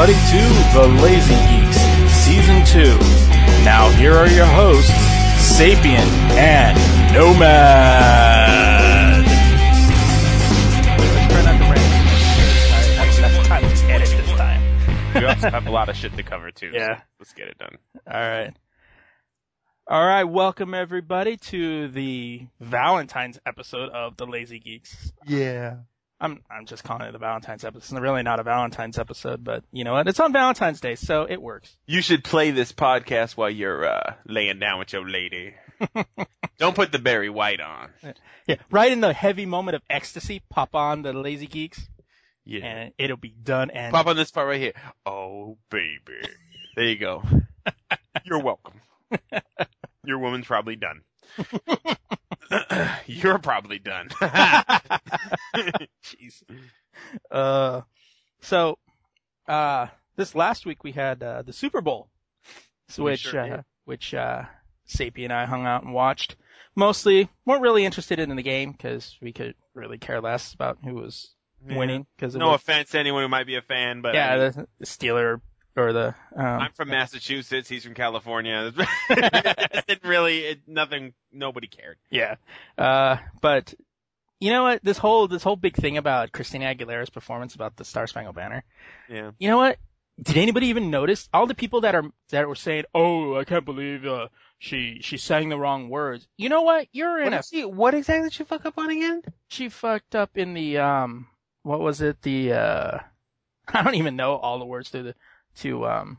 Everybody, to The Lazy Geeks, Season 2. Now, here are your hosts, Sapien and Nomad. Try not to rant. That's, that's time to edit this time. We also have a lot of shit to cover too. so Yeah. let's get it done. All right. All right. Welcome everybody to the Valentine's episode of the Lazy Geeks. Yeah. I'm I'm just calling it a Valentine's episode. It's really not a Valentine's episode, but you know what? It's on Valentine's Day, so it works. You should play this podcast while you're uh, laying down with your lady. Don't put the Barry White on. Yeah. Right in the heavy moment of ecstasy, pop on the Lazy Geeks, Yeah. and it'll be done. And Pop on this part right here. Oh baby. There you go. You're welcome. Your woman's probably done. You're probably done. Jeez. Uh, so, uh, this last week we had, uh, the Super Bowl, which, sure uh, which, uh, Sapie and I hung out and watched. Mostly, weren't really interested in the game because we could really care less about who was winning because No offense to anyone who might be a fan, but I yeah, mean, the, the Steeler or the, um, I'm from Massachusetts. He's from California. it really, it, nothing, nobody cared. yeah. Uh, but, you know what? This whole, this whole big thing about Christina Aguilera's performance about the Star Spangled Banner. Yeah. You know what? Did anybody even notice all the people that are that were saying, "Oh, I can't believe uh, she she sang the wrong words." You know what? You're in What, a she, what exactly did she fuck up on again? she fucked up in the um what was it the uh I don't even know all the words to the to um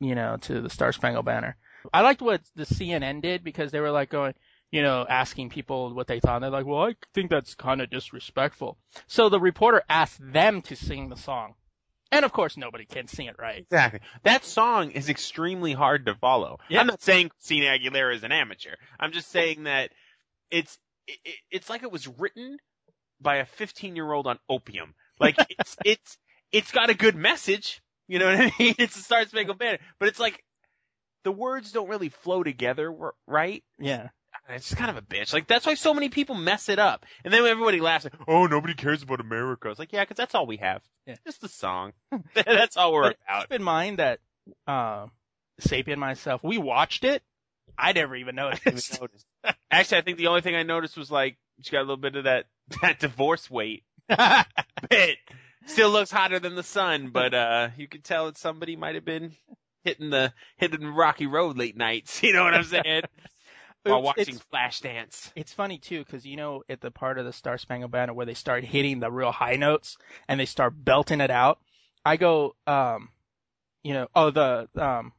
you know to the Star Spangled Banner. I liked what the CNN did because they were like going you know asking people what they thought. And they're like, "Well, I think that's kind of disrespectful." So the reporter asked them to sing the song. And of course nobody can sing it right. Exactly. That song is extremely hard to follow. Yeah. I'm not saying Christina Aguilera is an amateur. I'm just saying that it's it, it- it's like it was written by a 15 year old on opium. Like it's it's it's got a good message. You know what I mean? It's a Star Spangled Banner, but it's like the words don't really flow together, right? Yeah. It's just kind of a bitch. Like that's why so many people mess it up, and then everybody laughs. Like, oh, nobody cares about America. It's like, yeah, because that's all we have. Yeah. Just the song. that's all we're But about. keep in mind that uh, Sapien and myself, we watched it. I never even noticed. even noticed. Actually, I think the only thing I noticed was like she got a little bit of that that divorce weight. Bit still looks hotter than the sun, but uh, you could tell that somebody might have been hitting the hitting the rocky road late nights. You know what I'm saying? While watching it's- Flashdance. It's funny too, because you know, at the part of the Star Spangled Banner where they start hitting the real high notes and they start belting it out, I go, um, you know, oh the um,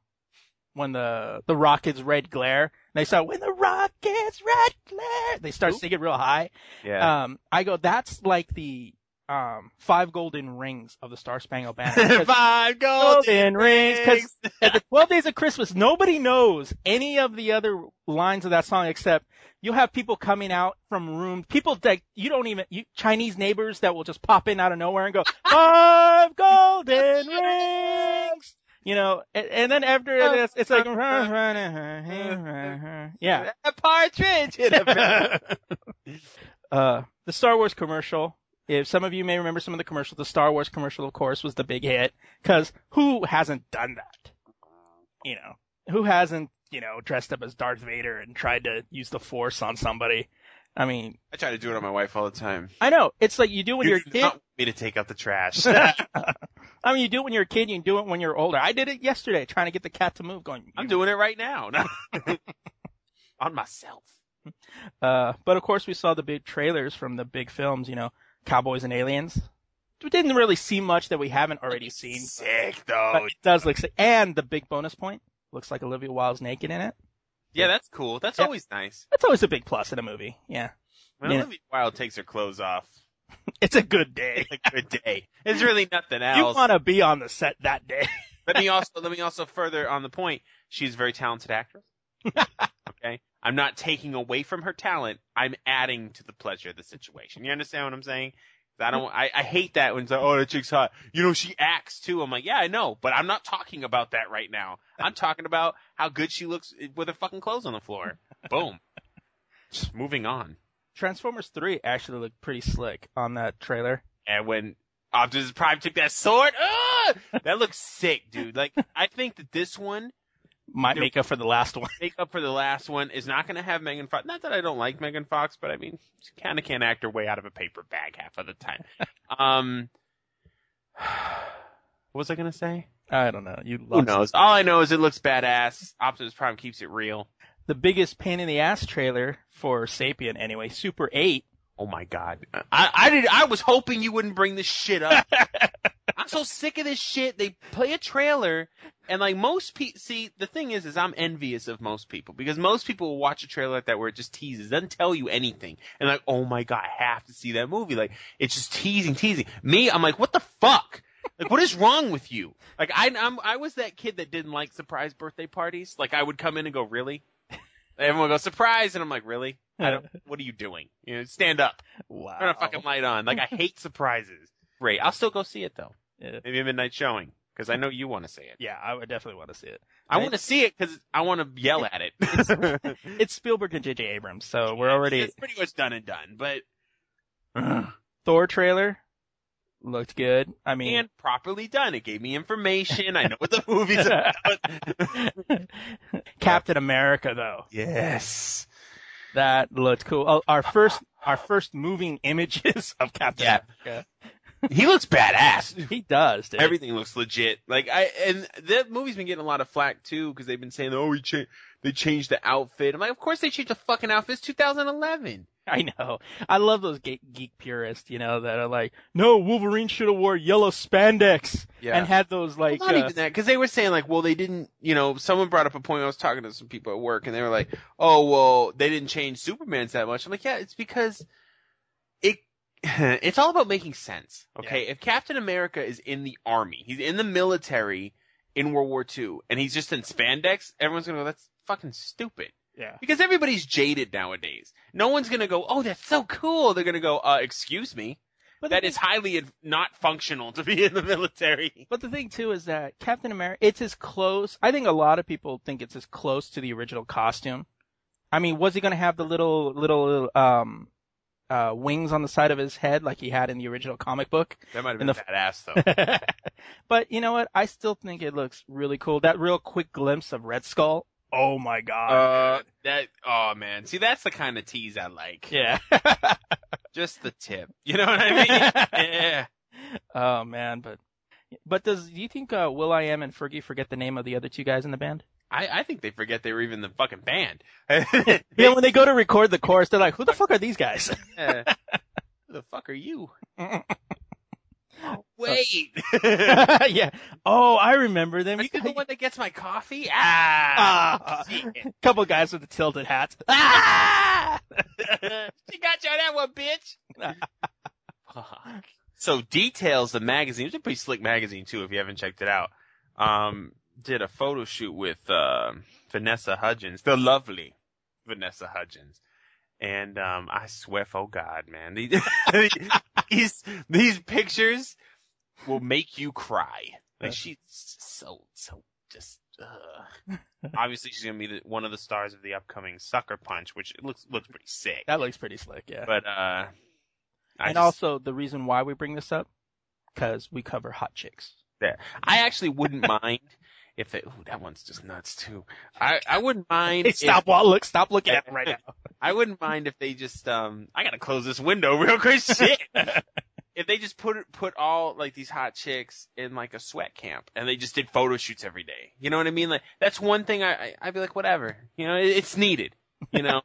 when the the rockets red glare, and they start when the rockets red glare, they start singing real high. Yeah. Um, I go, that's like the um five golden rings of the Star Spangled Banner. Five golden rings, because at the 12 Days of Christmas, nobody knows any of the other lines of that song except you'll have people coming out from rooms, people that you don't even, you, Chinese neighbors that will just pop in out of nowhere and go, five golden rings! You know, and, and then after uh, this, it's like, yeah. A partridge in a uh, the Star Wars commercial. If some of you may remember some of the commercials, the Star Wars commercial, of course, was the big hit. Cause who hasn't done that? You know, who hasn't, you know, dressed up as Darth Vader and tried to use the Force on somebody? I mean, I try to do it on my wife all the time. I know it's like you do when You you're a kid. me to take out the trash. I mean, you do it when you're a kid. You can do it when you're older. I did it yesterday, trying to get the cat to move. Going, I'm doing it right now. on myself. Uh, but of course, we saw the big trailers from the big films. You know, Cowboys and Aliens. We didn't really see much that we haven't already seen. Sick But though. it does look sick. And the big bonus point looks like Olivia Wilde's naked in it. Yeah, that's cool. That's Yeah. always nice. That's always a big plus in a movie. Yeah, When Yeah. Olivia Wilde takes her clothes off, it's a good day. it's a good day. It's really nothing else. You want to be on the set that day. let me also let me also further on the point. She's a very talented actress. okay, I'm not taking away from her talent. I'm adding to the pleasure of the situation. You understand what I'm saying? I don't. I, I hate that when it's like, oh, that chick's hot. You know, she acts too. I'm like, yeah, I know, but I'm not talking about that right now. I'm talking about how good she looks with her fucking clothes on the floor. Boom. Just moving on. Transformers 3 actually looked pretty slick on that trailer. And when Optimus Prime took that sword, ah, that looks sick, dude. Like, I think that this one Might They're- make up for the last one. make up for the last one is not going to have Megan Fox. Not that I don't like Megan Fox, but I mean, she kind of can't act her way out of a paper bag half of the time. um, what was I going to say? I don't know. You Who lost knows? All I know is it looks badass. Optimus Prime keeps it real. the biggest pain in the ass trailer for Sapien anyway. Super 8. Oh my god! I I did. I was hoping you wouldn't bring this shit up. I'm so sick of this shit. They play a trailer, and like most people, see, the thing is, is I'm envious of most people because most people will watch a trailer like that where it just teases, doesn't tell you anything, and like, oh my god, I have to see that movie. Like, it's just teasing, teasing. Me, I'm like, what the fuck? Like, what is wrong with you? Like, I, I'm, I was that kid that didn't like surprise birthday parties. Like, I would come in and go, really? Everyone would go surprise, and I'm like, really? I don't. What are you doing? You know, stand up. Wow. Turn a fucking light on. Like I hate surprises. Great. I'll still go see it though. Maybe a midnight showing because I know you want to see it. Yeah, I would definitely want to see it. I want to see it because I want to yell at it. It's Spielberg and J.J. Abrams, so we're already It's pretty much done and done, but Thor trailer looked good. I mean, and properly done. It gave me information. I know what the movie's about. Captain America though, yes. that looked cool. Oh, our first, our first moving images of Captain Yeah. America. He looks badass. He does, dude. Everything looks legit. Like I and that movie's been getting a lot of flack too because they've been saying, "Oh, we cha- they changed the outfit." I'm like, "Of course they changed the fucking outfit. It's 2011." I know. I love those geek, geek purists, you know, that are like, no, Wolverine should have wore yellow spandex Yeah. and had those like, well, not uh, even that, because they were saying like, well, they didn't, you know, someone brought up a point. I was talking to some people at work, and they were like, oh, well, they didn't change Superman's that much. I'm like, yeah, it's because it, it's all about making sense. Okay, if Captain America is in the army, he's in the military in World War II, and he's just in spandex, everyone's gonna go, that's fucking stupid. yeah. Because everybody's jaded nowadays. No one's gonna go, oh, that's so cool. They're gonna go, uh, excuse me. But That thing- is highly ad- not functional to be in the military. But the thing too is that Captain America, it's as close. I think a lot of people think it's as close to the original costume. I mean, was he going to have the little little um uh wings on the side of his head like he had in the original comic book? That might have been the- badass though. but you know what? I still think it looks really cool. That real quick glimpse of Red Skull. Oh my god. Uh, that oh man, see that's the kind of tease I like. yeah. Just the tip. You know what I mean? yeah. oh man, but but does do you think uh, Will I Am and Fergie forget the name of the other two guys in the band? I, I think they forget they were even the fucking band. Yeah, when they go to record the chorus, they're like, "Who the fuck are these guys?" Yeah. Who the fuck are you? Wait. yeah. Oh, I remember them. Are You you the got one that gets my coffee? Ah. Ah. shit. couple guys with the tilted hats. Ah! she got you on that one, bitch. Fuck. So details the magazine. It's a pretty slick magazine too. If you haven't checked it out, um, did a photo shoot with uh, Vanessa Hudgens, the lovely Vanessa Hudgens, and um, I swear, oh God, man, these these these pictures will make you cry. Like she's so so just. Uh. Obviously, she's gonna be the, one of the stars of the upcoming Sucker Punch, which looks looks pretty sick. That looks pretty slick, yeah. But uh, I and just- also the reason why we bring this up, because we cover hot chicks. there. I actually wouldn't mind if they. Ooh, that one's just nuts too. I I wouldn't mind. Hey, if- stop! Well, look, stop looking at it right now. I wouldn't mind if they just. Um, I gotta close this window real quick. Shit. if they just put put all like these hot chicks in like a sweat camp and they just did photo shoots every day. You know what I mean? Like that's one thing I, I I'd be like whatever. You know, it, it's needed. You know.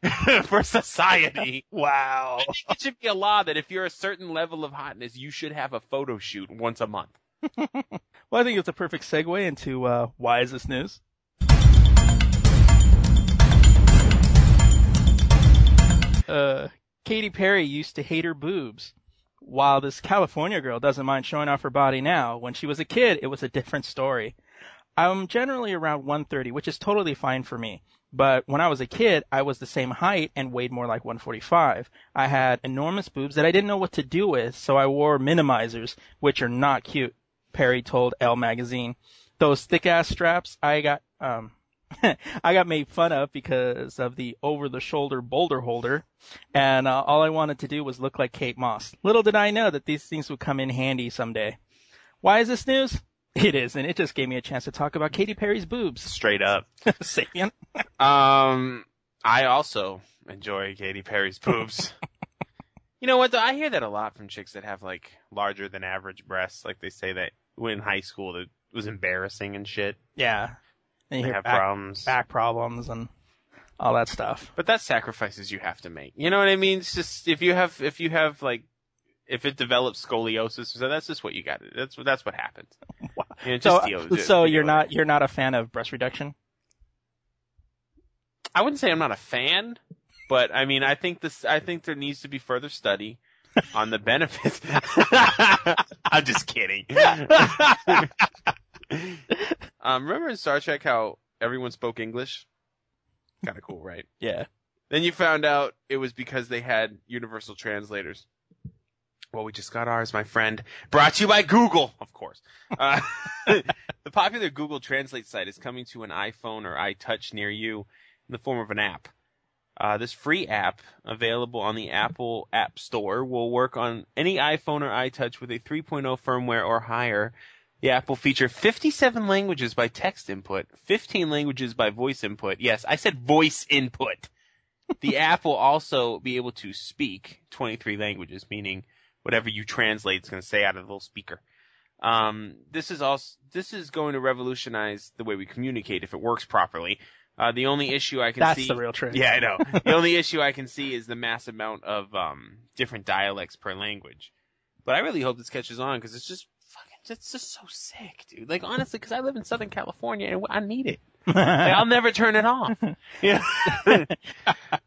For society, Wow. It should be a law that if you're a certain level of hotness, you should have a photo shoot once a month. Well, I think it's a perfect segue into uh, why is this news? Uh, Katy Perry used to hate her boobs, while this California girl doesn't mind showing off her body now. When she was a kid, it was a different story. I'm generally around 130, which is totally fine for me. But when I was a kid, I was the same height and weighed more like 145. I had enormous boobs that I didn't know what to do with, so I wore minimizers, which are not cute. Perry told Elle magazine. Those thick ass straps, I got um I got made fun of because of the over the shoulder boulder holder, and uh, all I wanted to do was look like Kate Moss. Little did I know that these things would come in handy someday. Why is this news? It is, and it just gave me a chance to talk about Katy Perry's boobs. Straight up. Sapient. Um, I also enjoy Katy Perry's boobs. You know what? Though I hear that a lot from chicks that have like larger than average breasts. Like they say that when in high school it was embarrassing and shit. Yeah. And you They have back, problems. back problems and all that stuff. But that's sacrifices you have to make. You know what I mean? It's just if you have if you have like if it develops scoliosis, so that's just what you got. That's what that's what happens. Wow. You know, So, deal, just so you're not it. you're not a fan of breast reduction? I wouldn't say I'm not a fan, but I mean I think this I think there needs to be further study on the benefits. I'm just kidding. um, remember in Star Trek how everyone spoke English? Kind of cool, right? Yeah. Then you found out it was because they had universal translators. Well, we just got ours, my friend. Brought to you by Google, of course. Uh, the popular Google Translate site is coming to an iPhone or iTouch near you in the form of an app. Uh, this free app, available on the Apple App Store, will work on any iPhone or iTouch with a 3.0 firmware or higher. The app will feature 57 languages by text input, 15 languages by voice input. Yes, I said voice input. the app will also be able to speak 23 languages, meaning whatever you translate is going to say out of the little speaker. Um, this is also this is going to revolutionize the way we communicate if it works properly. Uh, the only issue I can That's see, the real trick. yeah, I know. the only issue I can see is the mass amount of um, different dialects per language. But I really hope this catches on because it's just fucking, it's just so sick, dude. Like honestly, because I live in Southern California and I need it. Like, I'll never turn it off. Yeah.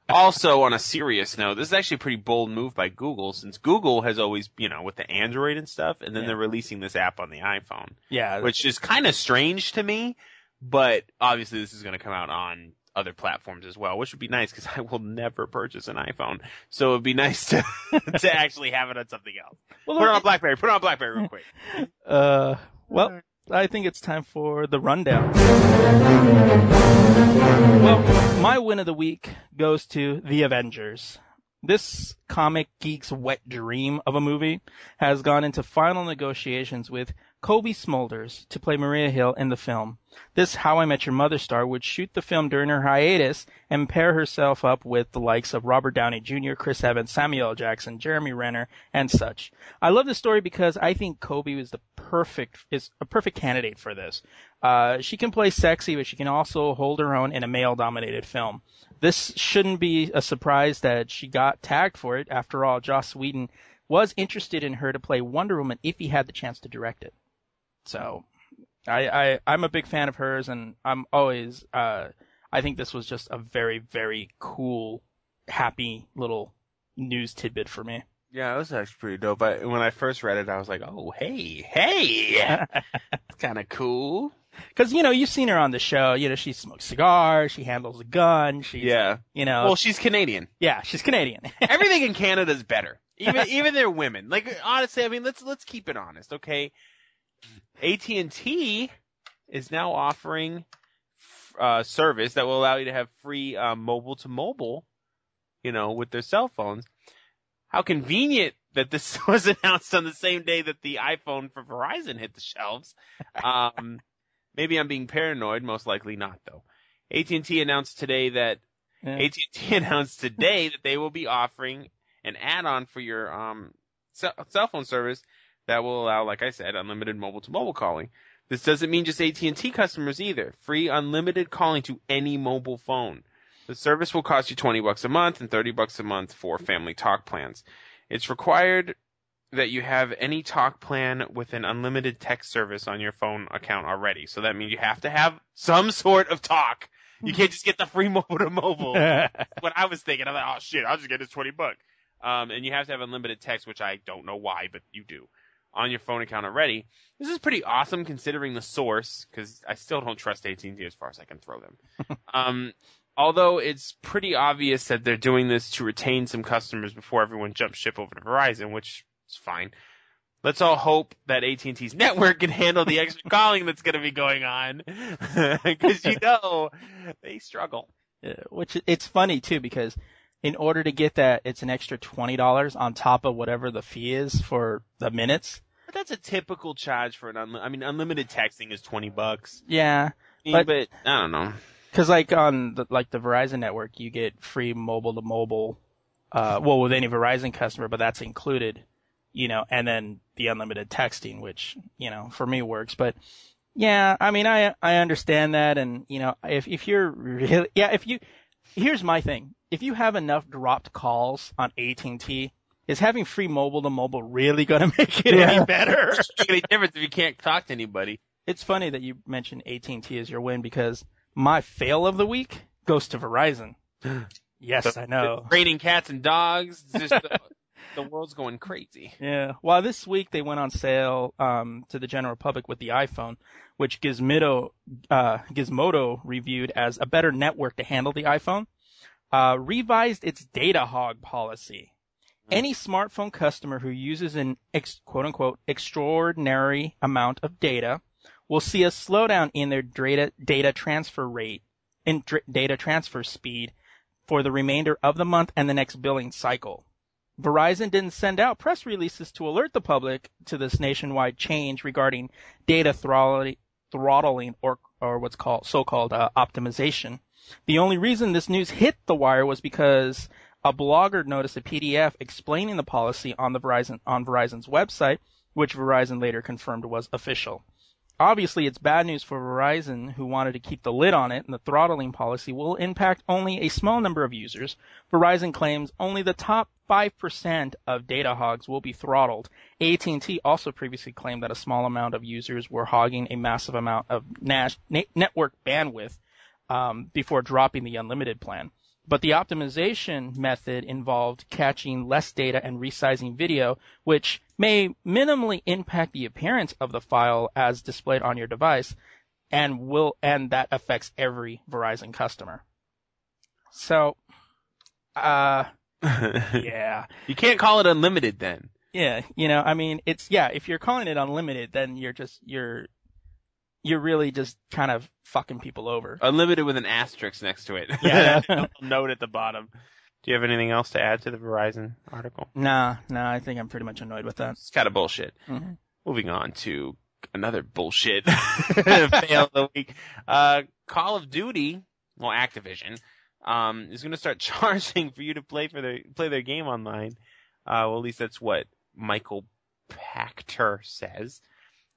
also, on a serious note, this is actually a pretty bold move by Google since Google has always, you know, with the Android and stuff, and then Yeah. they're releasing this app on the iPhone, yeah. which is kind of strange to me, but obviously this is going to come out on other platforms as well, which would be nice because I will never purchase an iPhone. So it would be nice to to actually have it on something else. well, Put it on BlackBerry. Put it on BlackBerry real quick. uh, well, I think it's time for the rundown. Well, my win of the week goes to The Avengers. This comic geek's wet dream of a movie has gone into final negotiations with Cobie Smulders to play Maria Hill in the film. This How I Met Your Mother star would shoot the film during her hiatus and pair herself up with the likes of Robert Downey Jr., Chris Evans, Samuel L. Jackson, Jeremy Renner, and such. I love this story because I think Kobe is the perfect is a perfect candidate for this. Uh, she can play sexy, but she can also hold her own in a male-dominated film. This shouldn't be a surprise that she got tagged for it. After all, Joss Whedon was interested in her to play Wonder Woman if he had the chance to direct it. So, I, I I'm a big fan of hers, and I'm always uh, I think this was just a very very cool, happy little news tidbit for me. Yeah, it was actually pretty dope. I, when I first read it, I was like, "Oh, hey, hey, it's kind of cool." Because you know you've seen her on the show. You know she smokes cigars, she handles a gun. She's Yeah. you know Well, she's Canadian. yeah she's Canadian. Everything in Canada's better. Even even their women. Like honestly, I mean, let's let's keep it honest, okay? AT and T is now offering uh, service that will allow you to have free uh, mobile to mobile, you know, with their cell phones. How convenient that this was announced on the same day that the iPhone for Verizon hit the shelves. Um, maybe I'm being paranoid. Most likely not, though. AT&T announced today that Yeah. AT&T announced today that they will be offering an add-on for your um cell phone service that will allow, like I said, unlimited mobile-to-mobile calling. This doesn't mean just AT&T customers either. Free unlimited calling to any mobile phone. The service will cost you 20 bucks a month and 30 bucks a month for family talk plans. It's required that you have any talk plan with an unlimited text service on your phone account already. So that means you have to have some sort of talk. You can't just get the free mobile to mobile what I was thinking. I'm like, oh shit, I'll just get this 20 bucks. Um, and you have to have unlimited text, which I don't know why, but you do on your phone account already. This is pretty awesome considering the source, because I still don't trust AT&T as far as I can throw them. um, although it's pretty obvious that they're doing this to retain some customers before everyone jumps ship over to Verizon, which is fine. Let's all hope that AT&T's network can handle the extra calling that's going to be going on, because you know they struggle. Yeah, which it's funny too because in order to get that, it's an extra twenty dollars on top of whatever the fee is for the minutes. But that's a typical charge for an unli- I mean, unlimited texting is twenty bucks. Yeah, I mean, But- but I don't know. because like on the, like the Verizon network, you get free mobile to mobile, uh, well with any Verizon customer, but that's included, you know, and then the unlimited texting, which you know for me works. But yeah, I mean, I I understand that, and you know, if if you're really yeah, if you here's my thing, if you have enough dropped calls on AT&T, is having free mobile to mobile really gonna make it any better? Doesn't make any difference if you can't talk to anybody. it's funny that you mentioned AT&T as your win because my fail of the week goes to Verizon. yes, I know. It's raining cats and dogs. Just the, world's going crazy. Yeah. Well, this week they went on sale um, to the general public with the iPhone, which Gizmodo uh, Gizmodo reviewed as a better network to handle the iPhone. Uh, revised its data hog policy. Any smartphone customer who uses an ex- quote unquote extraordinary amount of data will see a slowdown in their data data transfer rate in dr- data transfer speed for the remainder of the month and the next billing cycle. Verizon didn't send out press releases to alert the public to this nationwide change regarding data throttling, or, or what's called so-called uh, optimization. The only reason this news hit the wire was because a blogger noticed a PDF explaining the policy on the Verizon on Verizon's website, which Verizon later confirmed was official. Obviously, it's bad news for Verizon, who wanted to keep the lid on it, and the throttling policy will impact only a small number of users. Verizon claims only the top 5% of data hogs will be throttled. AT&T also previously claimed that a small amount of users were hogging a massive amount of na- network bandwidth um, before dropping the unlimited plan. But the optimization method involved catching less data and resizing video, which may minimally impact the appearance of the file as displayed on your device, and will and that affects every Verizon customer. So, uh, yeah, You can't call it unlimited then. yeah, you know, I mean, it's yeah. If you're calling it unlimited, then you're just you're you're really just kind of fucking people over. Unlimited with an asterisk next to it. Yeah. Note at the bottom. Do you have anything else to add to the Verizon article? Nah, nah, I think I'm pretty much annoyed with that. It's kind of bullshit. Mhm. Moving on to another bullshit fail of the week. Uh, Call of Duty, well, Activision, um, is going to start charging for you to play for their play their game online. Uh, well, at least that's what Michael Pachter says,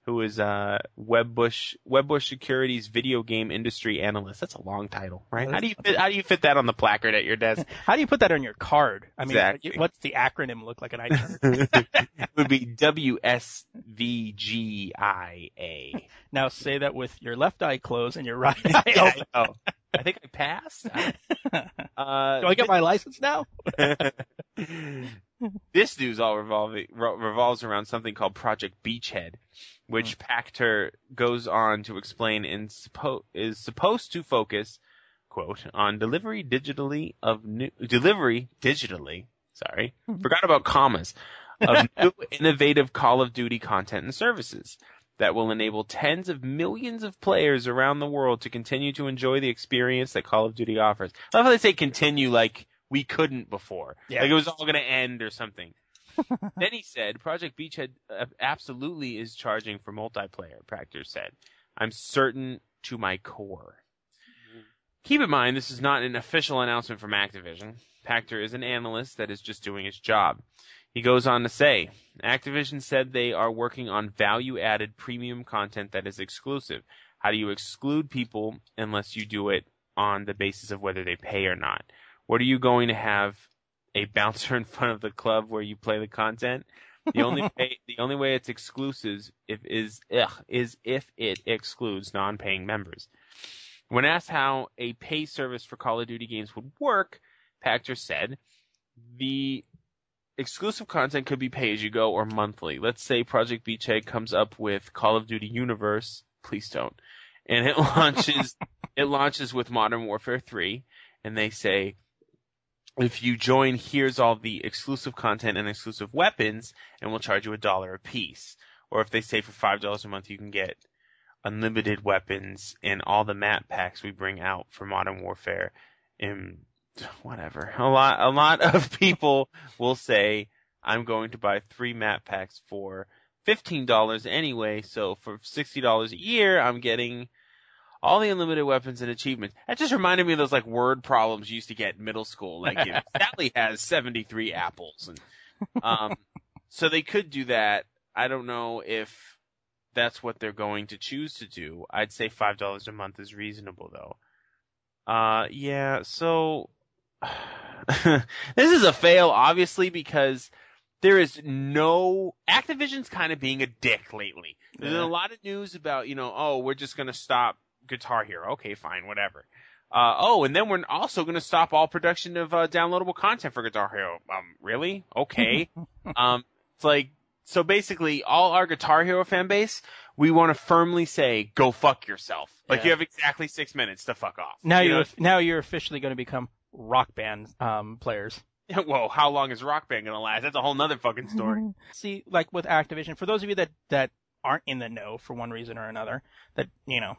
who is uh, Wedbush Wedbush Securities video game industry analyst. That's a long title, right? How do you fit, how do you fit that on the placard at your desk? How do you put that on your card? I mean, Exactly. what's the acronym look like an ID card? it would be WSVGIA. now say that with your left eye closed and your right eye open. oh, I think I passed. Uh, Do I get my license now? this news all revolving, revolves around something called Project Beachhead, which mm. Pachter goes on to explain in suppo- is supposed to focus, quote, on delivery digitally of new delivery digitally. Sorry, mm. forgot about commas of new innovative Call of Duty content and services that will enable tens of millions of players around the world to continue to enjoy the experience that Call of Duty offers. I love how they say continue like we couldn't before. Yeah. Like it was all going to end or something. then he said, Project Beachhead uh, absolutely is charging for multiplayer, Proctor said. I'm certain to my core. Keep in mind, this is not an official announcement from Activision. Pachter is an analyst that is just doing his job. He goes on to say, Activision said they are working on value added premium content that is exclusive. How do you exclude people unless you do it on the basis of whether they pay or not? What are you going to have a bouncer in front of the club where you play the content? The only way, the only way it's exclusive if is ugh, is if it excludes non-paying members. When asked how a pay service for Call of Duty games would work, Pachter said, the exclusive content could be pay as you go or monthly. Let's say Project Beachhead comes up with Call of Duty Universe. Please don't. And it launches, it launches with Modern Warfare 3 and they say, if you join, here's all the exclusive content and exclusive weapons and we'll charge you a dollar a piece. Or if they say for five dollars a month you can get unlimited weapons and all the map packs we bring out for Modern Warfare and whatever. A lot a lot of people will say I'm going to buy three map packs for fifteen dollars anyway, so for sixty dollars a year I'm getting all the unlimited weapons and achievements. That just reminded me of those like word problems you used to get in middle school. Like you know, Sally has seventy three apples and um so they could do that. I don't know if that's what they're going to choose to do. I'd say five dollars a month is reasonable though. Uh yeah, so this is a fail obviously because there is no Activision's kind of being a dick lately. There's Yeah. a lot of news about, you know, oh, we're just going to stop Guitar Hero. Okay, fine, whatever. Uh, oh, and then we're also going to stop all production of uh, downloadable content for Guitar Hero. Um, really? Okay. um, it's like so basically, all our Guitar Hero fan base, we want to firmly say, "Go fuck yourself." Like Yeah. you have exactly six minutes to fuck off. Now You you're now you're officially going to become rock band um, players. Whoa, how long is Rock Band gonna last? That's a whole nother fucking story. See, like with Activision, for those of you that that aren't in the know for one reason or another, that you know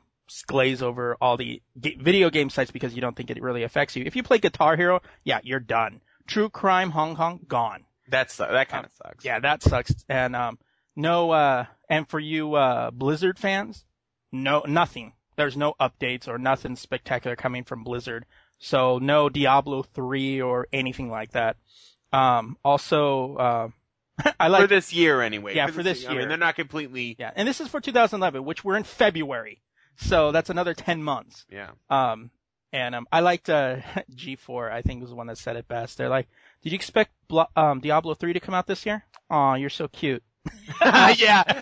glaze over all the ga- video game sites because you don't think it really affects you. If you play Guitar Hero, yeah, you're done. True Crime Hong Kong gone. That's that kind of sucks. Yeah, that sucks. And um, no, uh, and for you uh, Blizzard fans, no, nothing. There's no updates or nothing spectacular coming from Blizzard. So no Diablo 3 or anything like that. Um, also, uh, I like for this year anyway. Yeah, for this I mean, year. they're not completely. Yeah, and this is for 2011, which we're in February, so that's another 10 months. Yeah. Um, and um, I liked uh, G4. I think was the one that said it best. They're like, "Did you expect Blo- um, Diablo 3 to come out this year? Aw, you're so cute." yeah.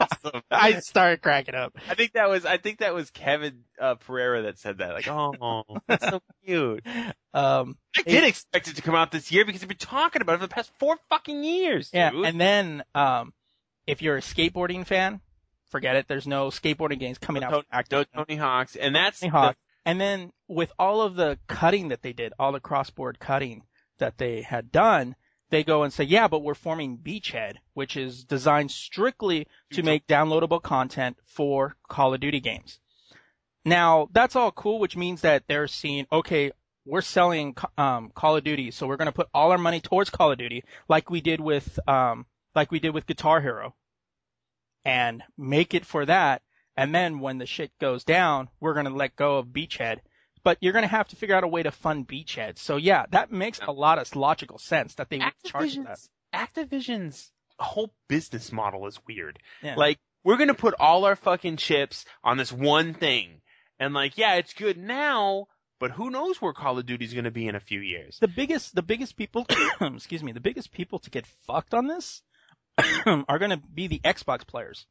Awesome. I started cracking up. I think that was I think that was Kevin uh, Pereira that said that. Like, oh, that's so cute. Um, I did expect it to come out this year because we've been talking about it for the past four fucking years. yeah, dude. and then um, if you're a skateboarding fan, forget it. There's no skateboarding games coming No out. Tony- no Tony Hawk's, and that's Tony the- And then with all of the cutting that they did, all the cross-board cutting that they had done, they go and say, yeah, but we're forming Beachhead, which is designed strictly to make downloadable content for Call of Duty games. Now, that's all cool, which means that they're seeing, okay, we're selling um, Call of Duty, so we're going to put all our money towards Call of Duty, like we did with, um, like we did with Guitar Hero, and make it for that. And then when the shit goes down, we're going to let go of Beachhead. But you're going to have to figure out a way to fund Beachhead. So yeah, that makes a lot of logical sense that they would charge that. Activision's, whole business model is weird. Yeah. Like, we're gonna put all our fucking chips on this one thing. And like, yeah, it's good now, but who knows where Call of Duty's gonna be in a few years. the biggest, the biggest people, excuse me, the biggest people to get fucked on this Um, are going to be the Xbox players.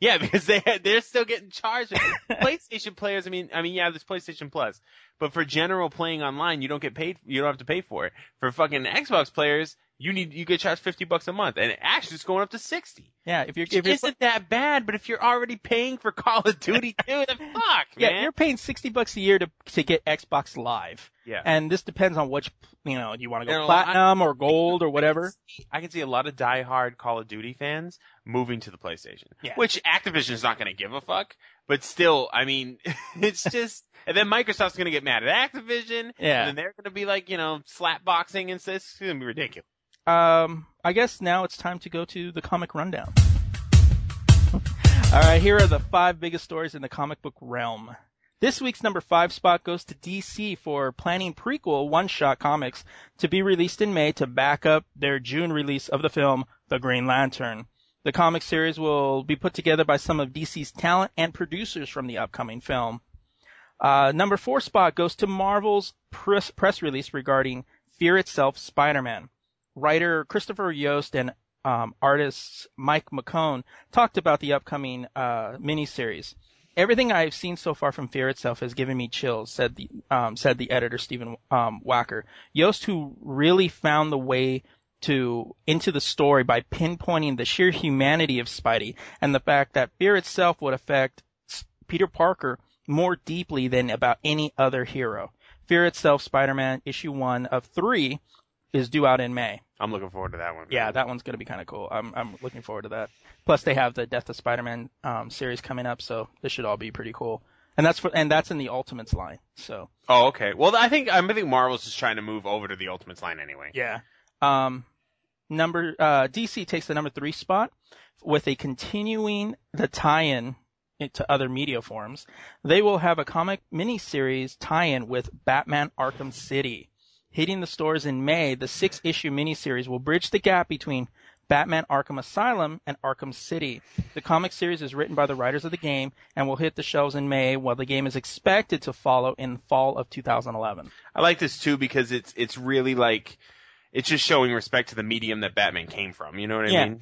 Yeah, because they they're still getting charged. PlayStation players, I mean, I mean, yeah, there's PlayStation Plus, but for general playing online, you don't get paid. You don't have to pay for it. For fucking Xbox players, you need you get charged fifty bucks a month, and actually it's going up to sixty. Yeah, if you're if you're isn't that bad, but if you're already paying for Call of Duty too, then fuck, yeah, man. you're paying sixty bucks a year to to get Xbox Live, yeah. and this depends on which you know you want to go I- platinum or gold or whatever. I can see a lot of diehard Call of Duty fans moving to the PlayStation. Yeah. Which Activision's not going to give a fuck, but still, I mean, it's just, and then Microsoft's going to get mad at Activision, Yeah. and then they're going to be like, you know, slapboxing and stuff. It's going to be ridiculous. Um, I guess now it's time to go to the comic rundown. All right, here are the five biggest stories in the comic book realm. This week's number five spot goes to DC for planning prequel one-shot comics to be released in May to back up their June release of the film The Green Lantern. The comic series will be put together by some of DC's talent and producers from the upcoming film. Uh, number four spot goes to Marvel's press, press release regarding Fear Itself Spider-Man writer Christopher Yost and um, artist Mike McKone talked about the upcoming uh, miniseries. Everything I've seen so far from Fear itself has given me chills," said the um, said the editor Stephen um, Wacker. Yost, who really found the way to into the story by pinpointing the sheer humanity of Spidey and the fact that Fear itself would affect Peter Parker more deeply than about any other hero. Fear itself, Spider-Man issue one of three is due out in May. I'm looking forward to that one. Yeah, that one's gonna be kind of cool. I'm I'm looking forward to that. Plus, they have the Death of Spider-Man um, series coming up, so this should all be pretty cool. And that's for and that's in the Ultimates line. So Oh, okay. Well, I think I think Marvel's just trying to move over to the Ultimates line anyway. yeah. Um, number uh, DC takes the number three spot with a continuing the tie-in to other media forms. They will have a comic miniseries tie-in with Batman Arkham City. Hitting the stores in May, the six-issue miniseries will bridge the gap between Batman Arkham Asylum and Arkham City. The comic series is written by the writers of the game and will hit the shelves in May, while the game is expected to follow in fall of 2011. I like this too because it's it's really like it's just showing respect to the medium that Batman came from. You know what I Yeah. mean?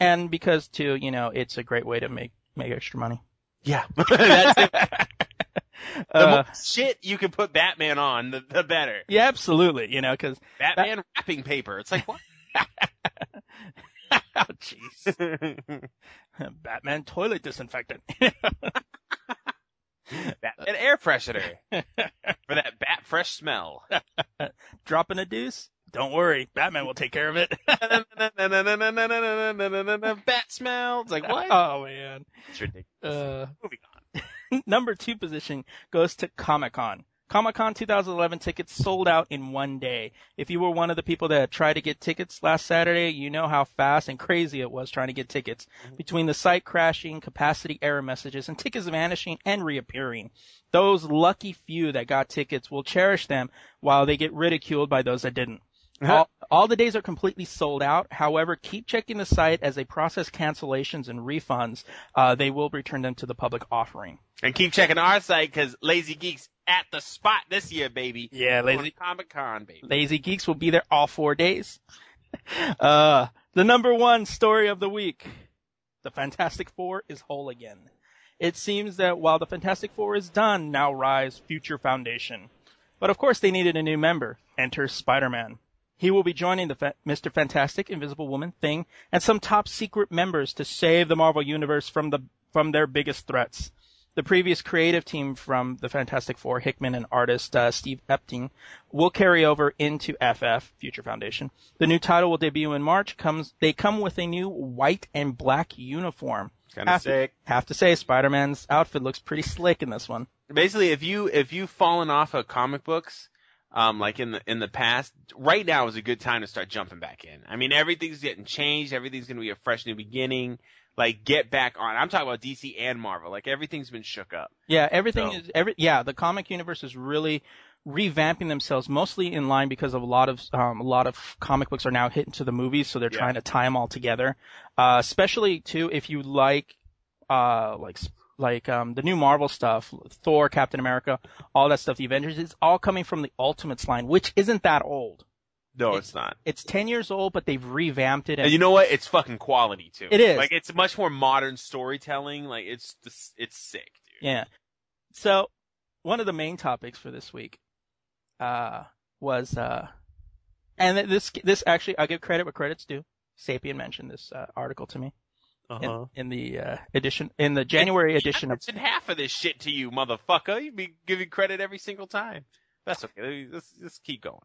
And because too, you know, it's a great way to make make extra money. Yeah. That's it. The Uh, more shit you can put Batman on, the, the better. yeah, absolutely. You know, because Batman wrapping paper. It's like what? oh jeez, Batman toilet disinfectant. Batman air freshener for that bat fresh smell. Dropping a deuce? Don't worry, Batman will take care of it. Bat smell. It's like what? oh man. It's ridiculous. Uh, Moving on. number two position goes to Comic Con. Comic Con 2011 tickets sold out in one day. If you were one of the people that tried to get tickets last Saturday, you know how fast and crazy it was trying to get tickets. Mm-hmm. Between the site crashing, capacity error messages, and tickets vanishing and reappearing. Those lucky few that got tickets will cherish them while they get ridiculed by those that didn't. All, all the days are completely sold out. However, keep checking the site as they process cancellations and refunds. Uh, they will return them to the public offering. And keep checking our site because Lazy Geeks at the spot this year, baby. Yeah, lazy Comic Con, baby. Lazy Geeks will be there all four days. Uh, the number one story of the week. The Fantastic Four is whole again. It seems that while the Fantastic Four is done, now rise Future Foundation. But of course they needed a new member. Enter Spider-Man. He will be joining the Fa- Mr. Fantastic, Invisible Woman, Thing, and some top secret members to save the Marvel Universe from the, from their biggest threats. The previous creative team from the Fantastic Four, Hickman and artist uh, Steve Epting, will carry over into FF Future Foundation. The new title will debut in March. Comes they come with a new white and black uniform. Kind of Have to- Have to say, Spider-Man's outfit looks pretty slick in this one. Basically, if you if you've fallen off of comic books, um, like in the in the past, right now is a good time to start jumping back in. I mean, everything's getting changed. Everything's going to be a fresh new beginning. Like, get back on. I'm talking about DC and Marvel. Like, everything's been shook up. Yeah, everything So- is every yeah, the comic universe is really revamping themselves mostly in line because of a lot of um, a lot of comic books are now hitting to the movies, so they're Yeah. trying to tie them all together. Uh, especially too if you like uh like like um the new Marvel stuff, Thor, Captain America, all that stuff, the Avengers, it's all coming from the Ultimates line, which isn't that old. No, It- it's not. It's 10 years old, but they've revamped it. And, And you know what? It's fucking quality too. It is. Like, it's much more modern storytelling. Like, it's just, it's sick, dude. Yeah. So one of the main topics for this week uh, was uh, And this this actually I'll give credit where credit's due. Sapien mentioned this uh, article to me Uh-huh. in, in the uh, edition in the January edition I of mentioned half of this shit to you, motherfucker. You'd be giving credit every single time. That's okay. Let's, let's keep going.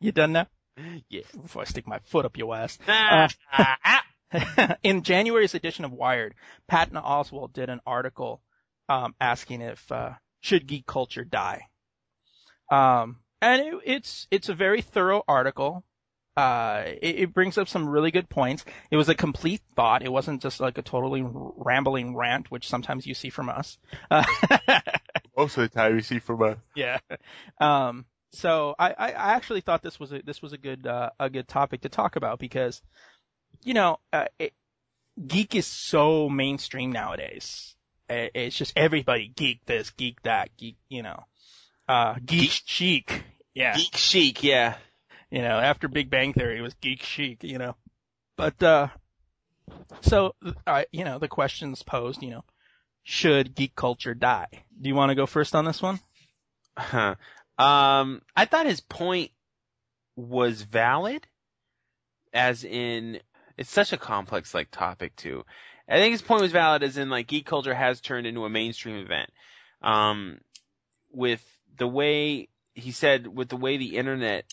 You done now? Yeah. Before I stick my foot up your ass. Ah, ah, in January's edition of Wired, Patton Oswalt did an article um, asking if uh, should geek culture die. Um, and it, it's it's a very thorough article. Uh, it, it brings up some really good points. It was a complete thought. It wasn't just like a totally rambling rant, which sometimes you see from us. Uh, Most of the time you see from a yeah. Um, so I, I I actually thought this was a this was a good uh, a good topic to talk about because, you know, uh, it, geek is so mainstream nowadays. Uh, It's just everybody geek this, geek that, geek you know, uh, geek, Geek- chic. Yeah, Geek chic, yeah. You know, after Big Bang Theory, was geek chic. You know, but uh, so I you know, the questions posed. You know, should geek culture die? Do you want to go first on this one? Huh. Um, I thought his point was valid, as in it's such a complex like topic too. I think his point was valid, as in like geek culture has turned into a mainstream event. Um, with the way he said, with the way the internet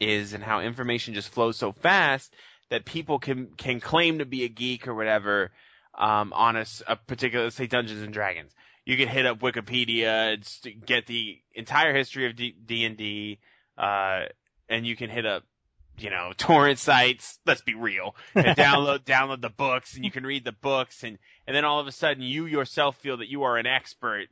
is and how information just flows so fast that people can can claim to be a geek or whatever um, on a particular, let's say Dungeons and Dragons you can hit up Wikipedia and get the entire history of D and D, uh, and you can hit up, you know, torrent sites. Let's be real, and download download the books, and you can read the books, and and then all of a sudden you yourself feel that you are an expert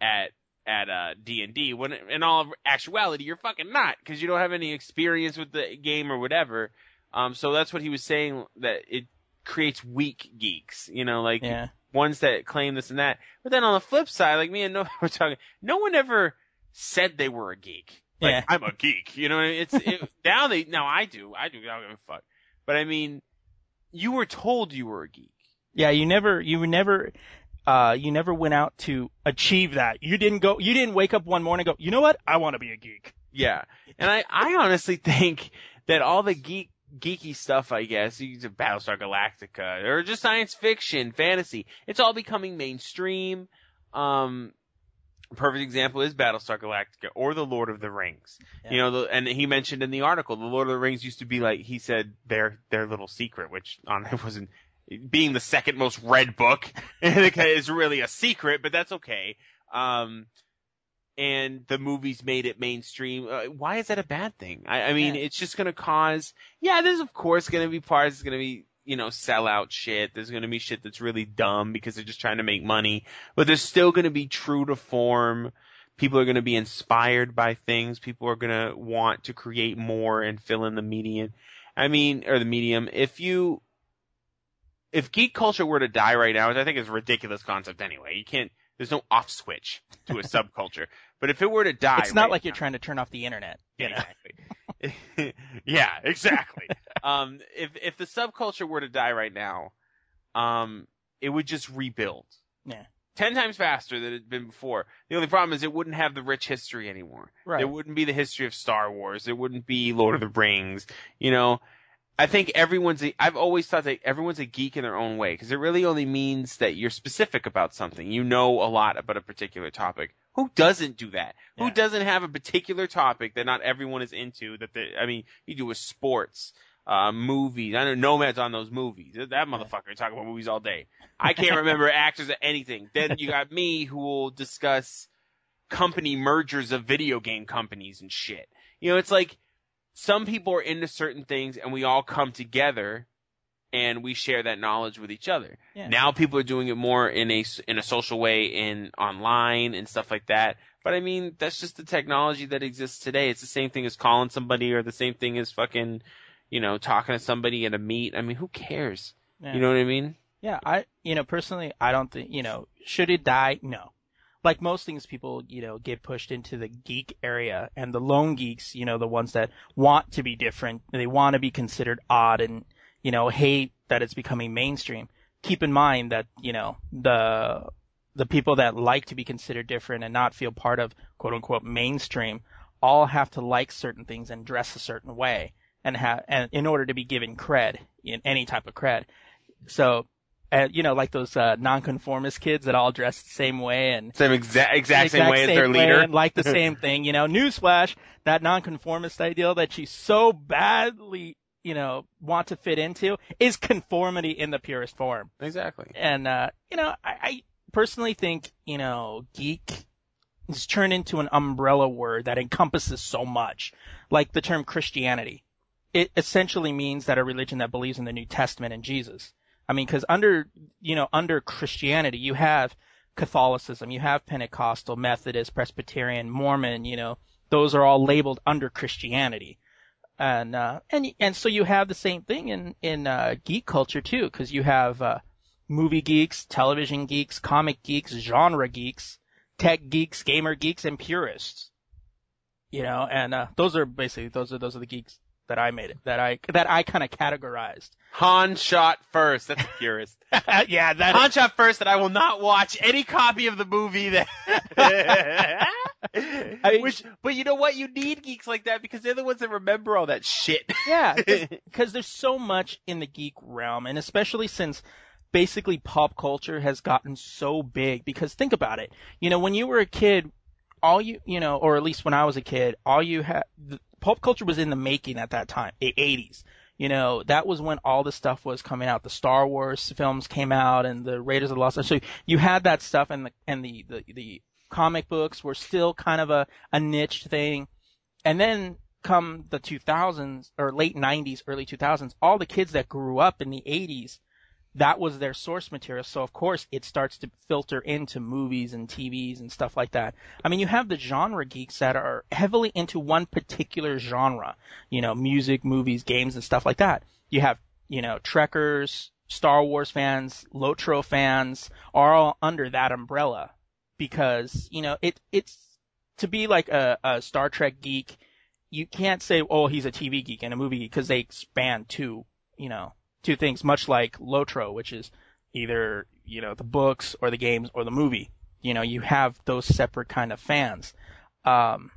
at at uh D and D when in all actuality you're fucking not because you don't have any experience with the game or whatever. Um, so that's what he was saying that it creates weak geeks, you know, like Yeah. ones that claim this and that. But then on the flip side, like me and Noah were talking, no one ever said they were a geek. Like Yeah. I'm a geek, you know. what I mean? It's it, now they now I do I do I don't give a fuck. But I mean, you were told you were a geek. Yeah, you never, you never, uh, you never went out to achieve that. You didn't go, you didn't wake up one morning and go, you know what? I want to be a geek. Yeah, and I I honestly think that all the geek geeky stuff, I guess, you use Battlestar Galactica or just science fiction, fantasy, it's all becoming mainstream. Um, perfect example is Battlestar Galactica or The Lord of the Rings. You know, the, and he mentioned in the article, The Lord of the Rings used to be like he said their their little secret, which on it wasn't being the second most read book is really a secret, but that's okay. Um, and the movies made it mainstream. Uh, why is that a bad thing? I, I mean, Yeah. it's just going to cause. Yeah, there's of course going to be parts. It's going to be you know sellout shit. There's going to be shit that's really dumb because they're just trying to make money. But there's still going to be true to form. People are going to be inspired by things. People are going to want to create more and fill in the median. I mean, or the medium. If you, if geek culture were to die right now, which I think is a ridiculous concept anyway, you can't. There's no off switch to a subculture. But if it were to die, It's not right like you're trying to turn off the internet. You know? Exactly. yeah, exactly. um, if if the subculture were to die right now, um, it would just rebuild. Yeah. Ten times faster than it had been before. The only problem is it wouldn't have the rich history anymore. Right. There wouldn't be the history of Star Wars. There wouldn't be Lord of the Rings. You know, I think everyone's. A, I've always thought that everyone's a geek in their own way because it really only means that you're specific about something. You know a lot about a particular topic. Who doesn't do that? Who doesn't have a particular topic that not everyone is into? That the, I mean, you do with sports, uh, movies. I know Nomad's on those movies. That motherfucker talking about movies all day. I can't remember actors or anything. Then you got me who will discuss company mergers of video game companies and shit. You know, it's like some people are into certain things and we all come together and we share that knowledge with each other. Yeah. Now people are doing it more in a in a social way in online and stuff like that. But I mean, that's just the technology that exists today. It's the same thing as calling somebody or the same thing as fucking, you know, talking to somebody at a meet. I mean, who cares? Yeah. You know what I mean? Yeah, I, you know, personally, I don't think, you know, should it die? No. Like most things, people, you know, get pushed into the geek area and the lone geeks, you know, the ones that want to be different, they want to be considered odd and, you know, hate that it's becoming mainstream. Keep in mind that, you know, the, the people that like to be considered different and not feel part of quote unquote mainstream all have to like certain things and dress a certain way and have and in order to be given cred in any type of cred. So, uh, you know, like those uh, nonconformist kids that all dress the same way and Same exact exact same exact way as their way leader. and like the same thing. You know, newsflash, that nonconformist ideal that you so badly, you know, want to fit into is conformity in the purest form. Exactly. And, uh, you know, I, I personally think, you know, geek is turned into an umbrella word that encompasses so much. Like the term Christianity. It essentially means that a religion that believes in the New Testament and Jesus. I mean, cause under, you know, under Christianity, you have Catholicism, you have Pentecostal, Methodist, Presbyterian, Mormon, you know, those are all labeled under Christianity. And, uh, and, and so you have the same thing in, in, uh, geek culture too, cause you have, uh, movie geeks, television geeks, comic geeks, genre geeks, tech geeks, gamer geeks, and purists. You know, and, uh, those are basically, those are, those are the geeks that I made it, that I, that I kind of categorized. Han shot first. That's a purist. yeah, that, Han shot first, That I will not watch any copy of the movie that. mean- Which, but you know what? You need geeks like that because they're the ones that remember all that shit. Yeah, because there's so much in the geek realm, and especially since basically pop culture has gotten so big. Because think about it, you know, when you were a kid, all you, you know, or at least when I was a kid, all you had, pop culture was in the making at that time, the 80s. You know, that was when all the stuff was coming out. The Star Wars films came out, and the Raiders of the Lost Ark. So you had that stuff, and the and the the, the comic books were still kind of a, a niche thing. And then come the 2000s or late 90s, early 2000s, all the kids that grew up in the 80s, that was their source material. So of course it starts to filter into movies and TVs and stuff like that. I mean, you have the genre geeks that are heavily into one particular genre, you know, music, movies, games and stuff like that. You have, you know, Trekkers, Star Wars fans, Lotro fans are all under that umbrella because, you know, it, it's to be like a, a Star Trek geek. You can't say, oh, he's a TV geek and a movie geek because they expand two, you know, two things, much like Lotro, which is either, you know, the books or the games or the movie. You know, you have those separate kind of fans. Um,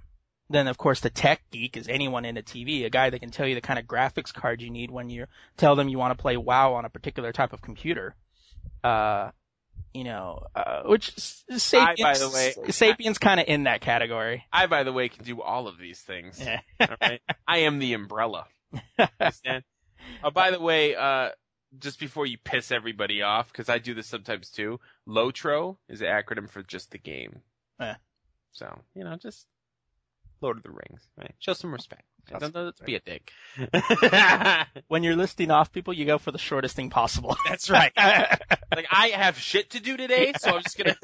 then of course the tech geek is anyone into TV, a guy that can tell you the kind of graphics card you need when you tell them you want to play WoW on a particular type of computer. Uh, you know, uh, which Sapiens, by the way- Sapiens kind of in that category. I, by the way, can do all of these things. Yeah. Right? I am the umbrella. Oh, by the way, uh, just before you piss everybody off, because I do this sometimes too, LOTRO is an acronym for just the game. Eh. So, you know, just Lord of the Rings, right? Show some respect. Some don't be a dick. when you're listing off people, you go for the shortest thing possible. That's right. like, I have shit to do today, so I'm just gonna.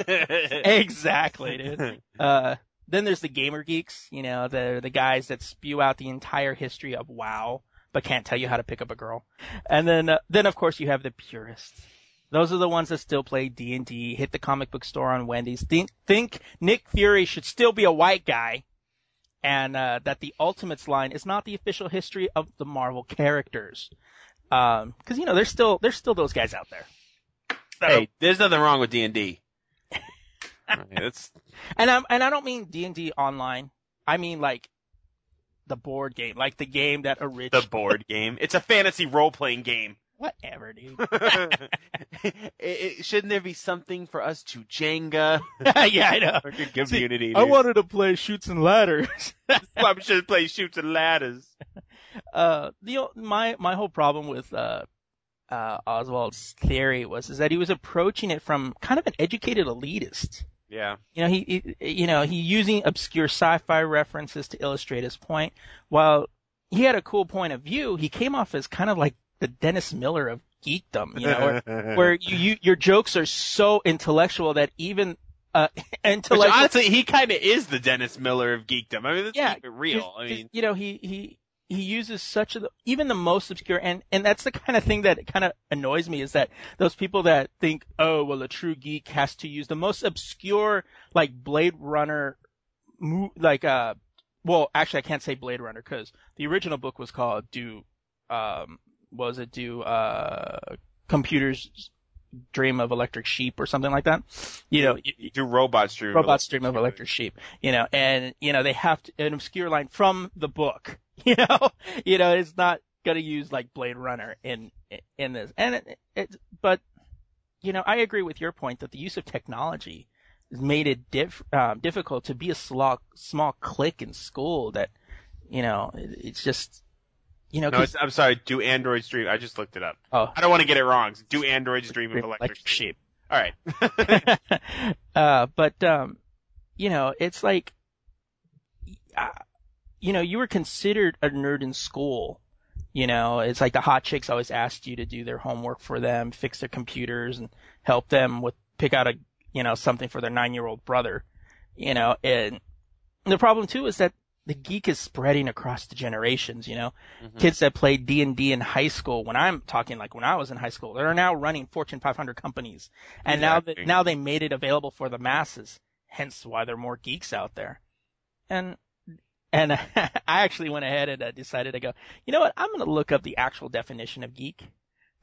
exactly, dude. Uh, then there's the gamer geeks, you know, the the guys that spew out the entire history of WoW, but can't tell you how to pick up a girl. And then, uh, then of course you have the purists. Those are the ones that still play D and D, hit the comic book store on Wendy's. Think think Nick Fury should still be a white guy, and uh, that the Ultimates line is not the official history of the Marvel characters. Um, because you know there's still there's still those guys out there. hey, there's nothing wrong with D and D. And I'm and I don't mean D and D online. I mean like the board game, like the game that originally the board game. It's a fantasy role playing game. Whatever, dude. it, it- shouldn't there be something for us to Jenga? yeah, I know. Our good community. I dude. wanted to play Chutes and Ladders. I should play Chutes and Ladders. uh, the my my whole problem with uh, uh, Oswalt's theory was is that he was approaching it from kind of an educated elitist. Yeah. You know, he, he you know he using obscure sci-fi references to illustrate his point. While he had a cool point of view, he came off as kind of like the Dennis Miller of geekdom. You know, where, where you, you your jokes are so intellectual that even uh Which intellectual honestly, he kind of is the Dennis Miller of geekdom. I mean, let's Yeah, keep it real. I mean, you know, he he he uses such a even the most obscure and and that's the kind of thing that kind of annoys me is that those people that think oh well a true geek has to use the most obscure like Blade Runner mo- like uh well actually I can't say Blade Runner because the original book was called Do um was it Do uh computers dream of electric sheep or something like that. You know, You do robots dream. of robots dream of electric sheep. You know, and you know they have to, an obscure line from the book. You know, you know it's not gonna use like Blade Runner in in this, and it, it but you know I agree with your point that the use of technology has made it diff, um, difficult to be a small small clique in school that you know it, it's just you know No, I'm sorry. Do androids dream? I just looked it up. oh I don't want to get it wrong. Do androids dream of electric, electric sheep? sheep. All right. uh, but um, you know, it's like, uh, you know, you were considered a nerd in school. You know, it's like the hot chicks always asked you to do their homework for them, fix their computers, and help them with pick out a you know something for their nine year old brother. You know, and the problem too is that the geek is spreading across the generations. You know, Mhm. kids that played D and D in high school. When I'm talking like when I was in high school, they're now running Fortune 500 companies, and now that now they made it available for the masses. Hence why there are more geeks out there. And and I actually went ahead and uh, decided to go. You know what? I'm going to look up the actual definition of geek.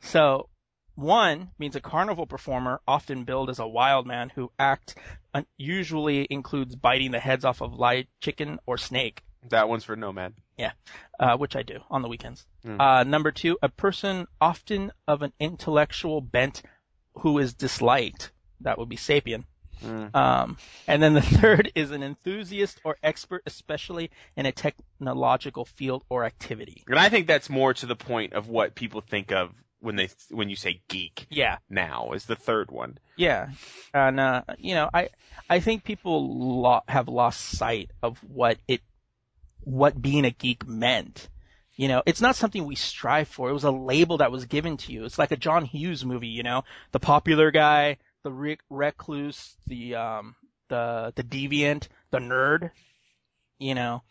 So one means a carnival performer, often billed as a wild man who act uh, usually includes biting the heads off of live chicken or snake That one's for Nomad. Yeah, uh, which I do on the weekends. Hmm. Uh, number two, a person often of an intellectual bent who is disliked. That would be sapien. Mm. Um, and then the third is an enthusiast or expert, especially in a technological field or activity. And I think that's more to the point of what people think of when they when you say geek Yeah, now is the third one. yeah, and uh, you know, I I think people lo- have lost sight of what it what being a geek meant. You know, it's not something we strive for. It was a label that was given to you. It's like a John Hughes movie, you know, the popular guy, the rec- recluse, the um, the the deviant, the nerd. You know,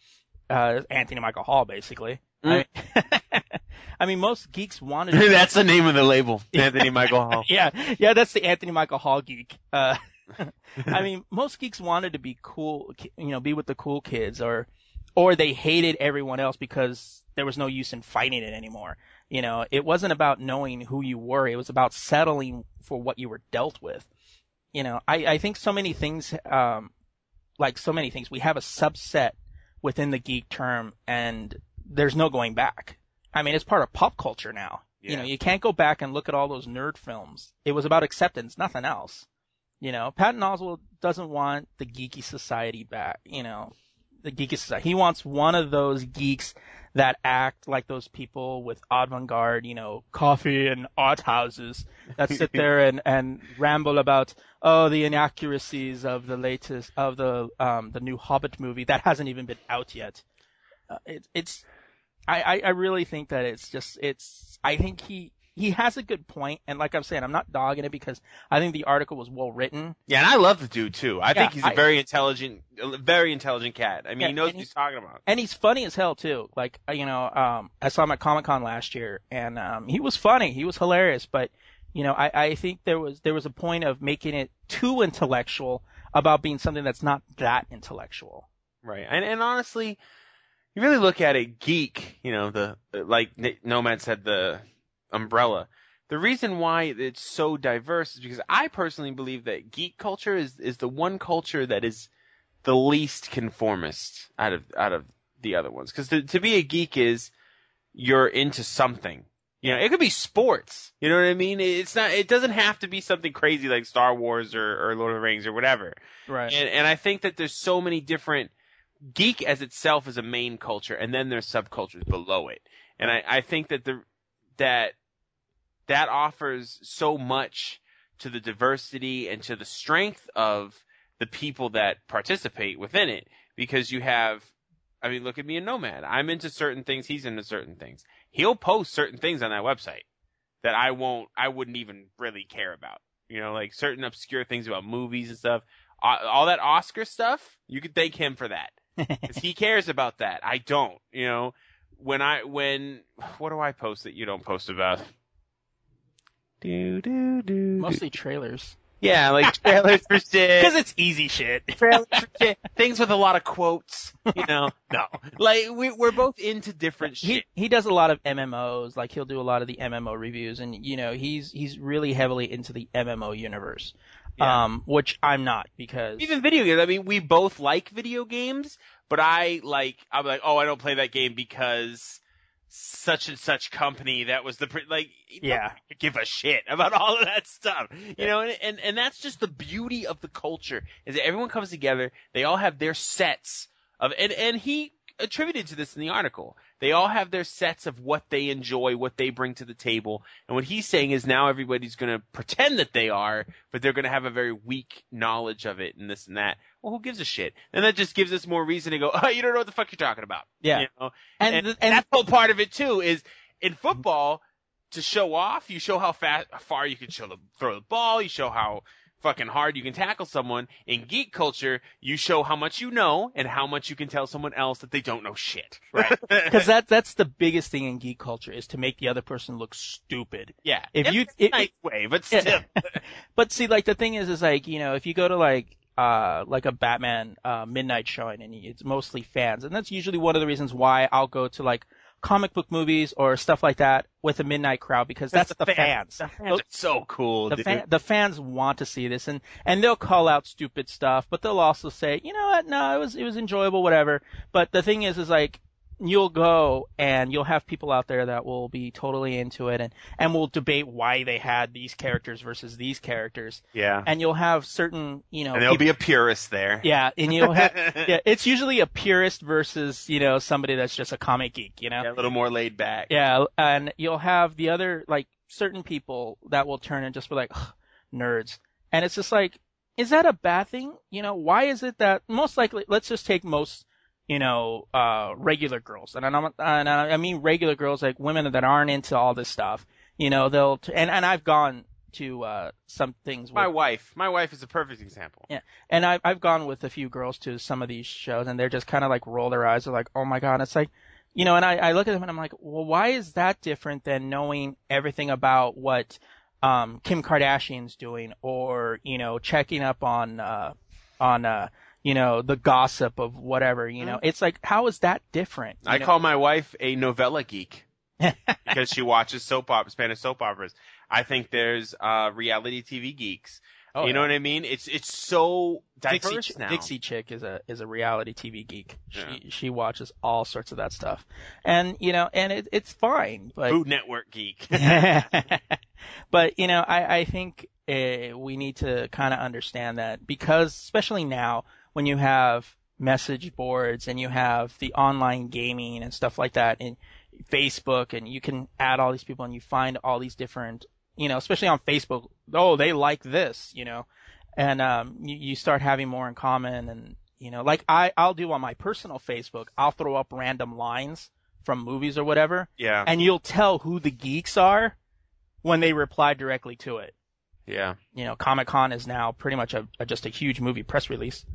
uh, Anthony Michael Hall, basically. I, mean, I mean, most geeks wanted. To that's the name of the label, Anthony Michael Hall. yeah, yeah, that's the Anthony Michael Hall geek. Uh, I mean, most geeks wanted to be cool, you know, be with the cool kids, or, or they hated everyone else because there was no use in fighting it anymore. You know, it wasn't about knowing who you were; it was about settling for what you were dealt with. You know, I, I think so many things, um, like so many things, we have a subset within the geek term, and there's no going back. I mean, it's part of pop culture now. You know, you can't go back and look at all those nerd films. It was about acceptance, nothing else. You know, Patton Oswalt doesn't want the geeky society back. You know, the geeky society. He wants one of those geeks that act like those people with avant-garde, you know, coffee and art houses that sit there and, and ramble about, oh, the inaccuracies of the latest, of the, um, the new Hobbit movie that hasn't even been out yet. Uh, it, it's, I, I, I really think that it's just, it's, I think he, he has a good point, and like I'm saying, I'm not dogging it because I think the article was well written. Yeah, and I love the dude too. I Yeah, think he's a I- very intelligent, very intelligent cat. I mean, Yeah, he knows what he's talking about. and he's funny as hell too. Like uh, you know, um, I saw him at Comic Con last year, and um, he was funny. He was hilarious. But you know, I, I think there was there was a point of making it too intellectual about being something that's not that intellectual. Right. And and honestly, you really look at it, geek. You know, the like Nomad said, the umbrella. The reason why it's so diverse is because I personally believe that geek culture is is the one culture that is the least conformist out of out of the other ones. Because to, to be a geek is you're into something. You know, it could be sports. You know what I mean? It's not. It doesn't have to be something crazy like Star Wars or, or Lord of the Rings or whatever. Right. And and I think that there's so many different geek as itself is a main culture, and then there's subcultures below it. And I, I think that the that that offers so much to the diversity and to the strength of the people that participate within it because you have I mean look at me and Nomad. I'm into certain things, he's into certain things. He'll post certain things on that website that I won't I wouldn't even really care about. You know, like certain obscure things about movies and stuff. All that Oscar stuff, you could thank him for that. Cuz he cares about that. I don't, you know. When I when what do I post that you don't post about? Do do do. Mostly trailers. Yeah, like trailers for shit. Because it's easy shit. trailers for shit. Things with a lot of quotes. you know, no. Like we we're both into different he shit. he does a lot of MMOs. Like he'll do a lot of the MMO reviews, and you know he's he's really heavily into the MMO universe. Yeah. Um, which I'm not because Even video games. I mean, we both like video games, but I like. I'm like, oh, I don't play that game because such and such company that was the pre- like. Yeah. give a shit about all of that stuff. You know, and, and and that's just the beauty of the culture is that everyone comes together. They all have their sets of and and he attributed to this in the article. They all have their sets of what they enjoy, what they bring to the table. And what he's saying is now everybody's going to pretend that they are, but they're going to have a very weak knowledge of it and this and that. Well, who gives a shit? And that just gives us more reason to go, oh, you don't know what the fuck you're talking about. Yeah. You know? and And, the- and that's the whole part of it too is in football to show off, you show how fast, how far you can show the, throw the ball, you show how fucking hard you can tackle someone. In geek culture, you show how much you know and how much you can tell someone else that they don't know shit. Right. because that that's the biggest thing in geek culture is to make the other person look stupid. yeah. If you- a it- nice way, but still. But see, like the thing is, is like you know, if you go to like uh like a Batman uh midnight showing, and it's mostly fans, and that's usually one of the reasons why I'll go to like comic book movies or stuff like that with a midnight crowd because that's, the, fans. The fans. Are so cool, The, fan, the fans want to see this, and and they'll call out stupid stuff, but they'll also say, you know what, no, it was it was enjoyable, whatever. But the thing is, is like you'll go and you'll have people out there that will be totally into it, and and will debate why they had these characters versus these characters, yeah. and you'll have certain, you know, And there'll peop- be a purist there. yeah, and you'll have. Yeah, it's usually a purist versus, you know, somebody that's just a comic geek, you know? Yeah, a little more laid back. Yeah, and you'll have the other like certain people that will turn and just be like nerds, and it's just like, is that a bad thing? You know, why is it that most likely? Let's just take most, you know, uh, regular girls, and I'm and I mean regular girls like women that aren't into all this stuff. You know, they'll t- and and I've gone to uh some things. My wife. My wife is a perfect example. Yeah. And I've I've gone with a few girls to some of these shows, and they're just kind of like roll their eyes. They're like, "Oh my god!" It's like, you know. And I I look at them and I'm like, "Well, why is that different than knowing everything about what um Kim Kardashian's doing, or you know, checking up on uh on uh you know the gossip of whatever? You know, it's like, how is that different? I know? call my wife a novela geek because she watches soap operas, Spanish soap operas. I think there's uh reality TV geeks. Oh, you know yeah. what I mean? It's it's so diverse Dixie, now. Dixie Chick is a is a reality TV geek. Yeah. She she watches all sorts of that stuff, and you know, and it, it's fine. But Food Network geek. but you know, I I think uh, we need to kind of understand that because especially now when you have message boards and you have the online gaming and stuff like that and Facebook and you can add all these people and you find all these different you know especially on Facebook oh they like this you know and um you, you start having more in common and you know like I I'll do on my personal Facebook I'll throw up random lines from movies or whatever yeah. and you'll tell who the geeks are when they reply directly to it. Yeah. You know, Comic Con is now pretty much a, a just a huge movie press release.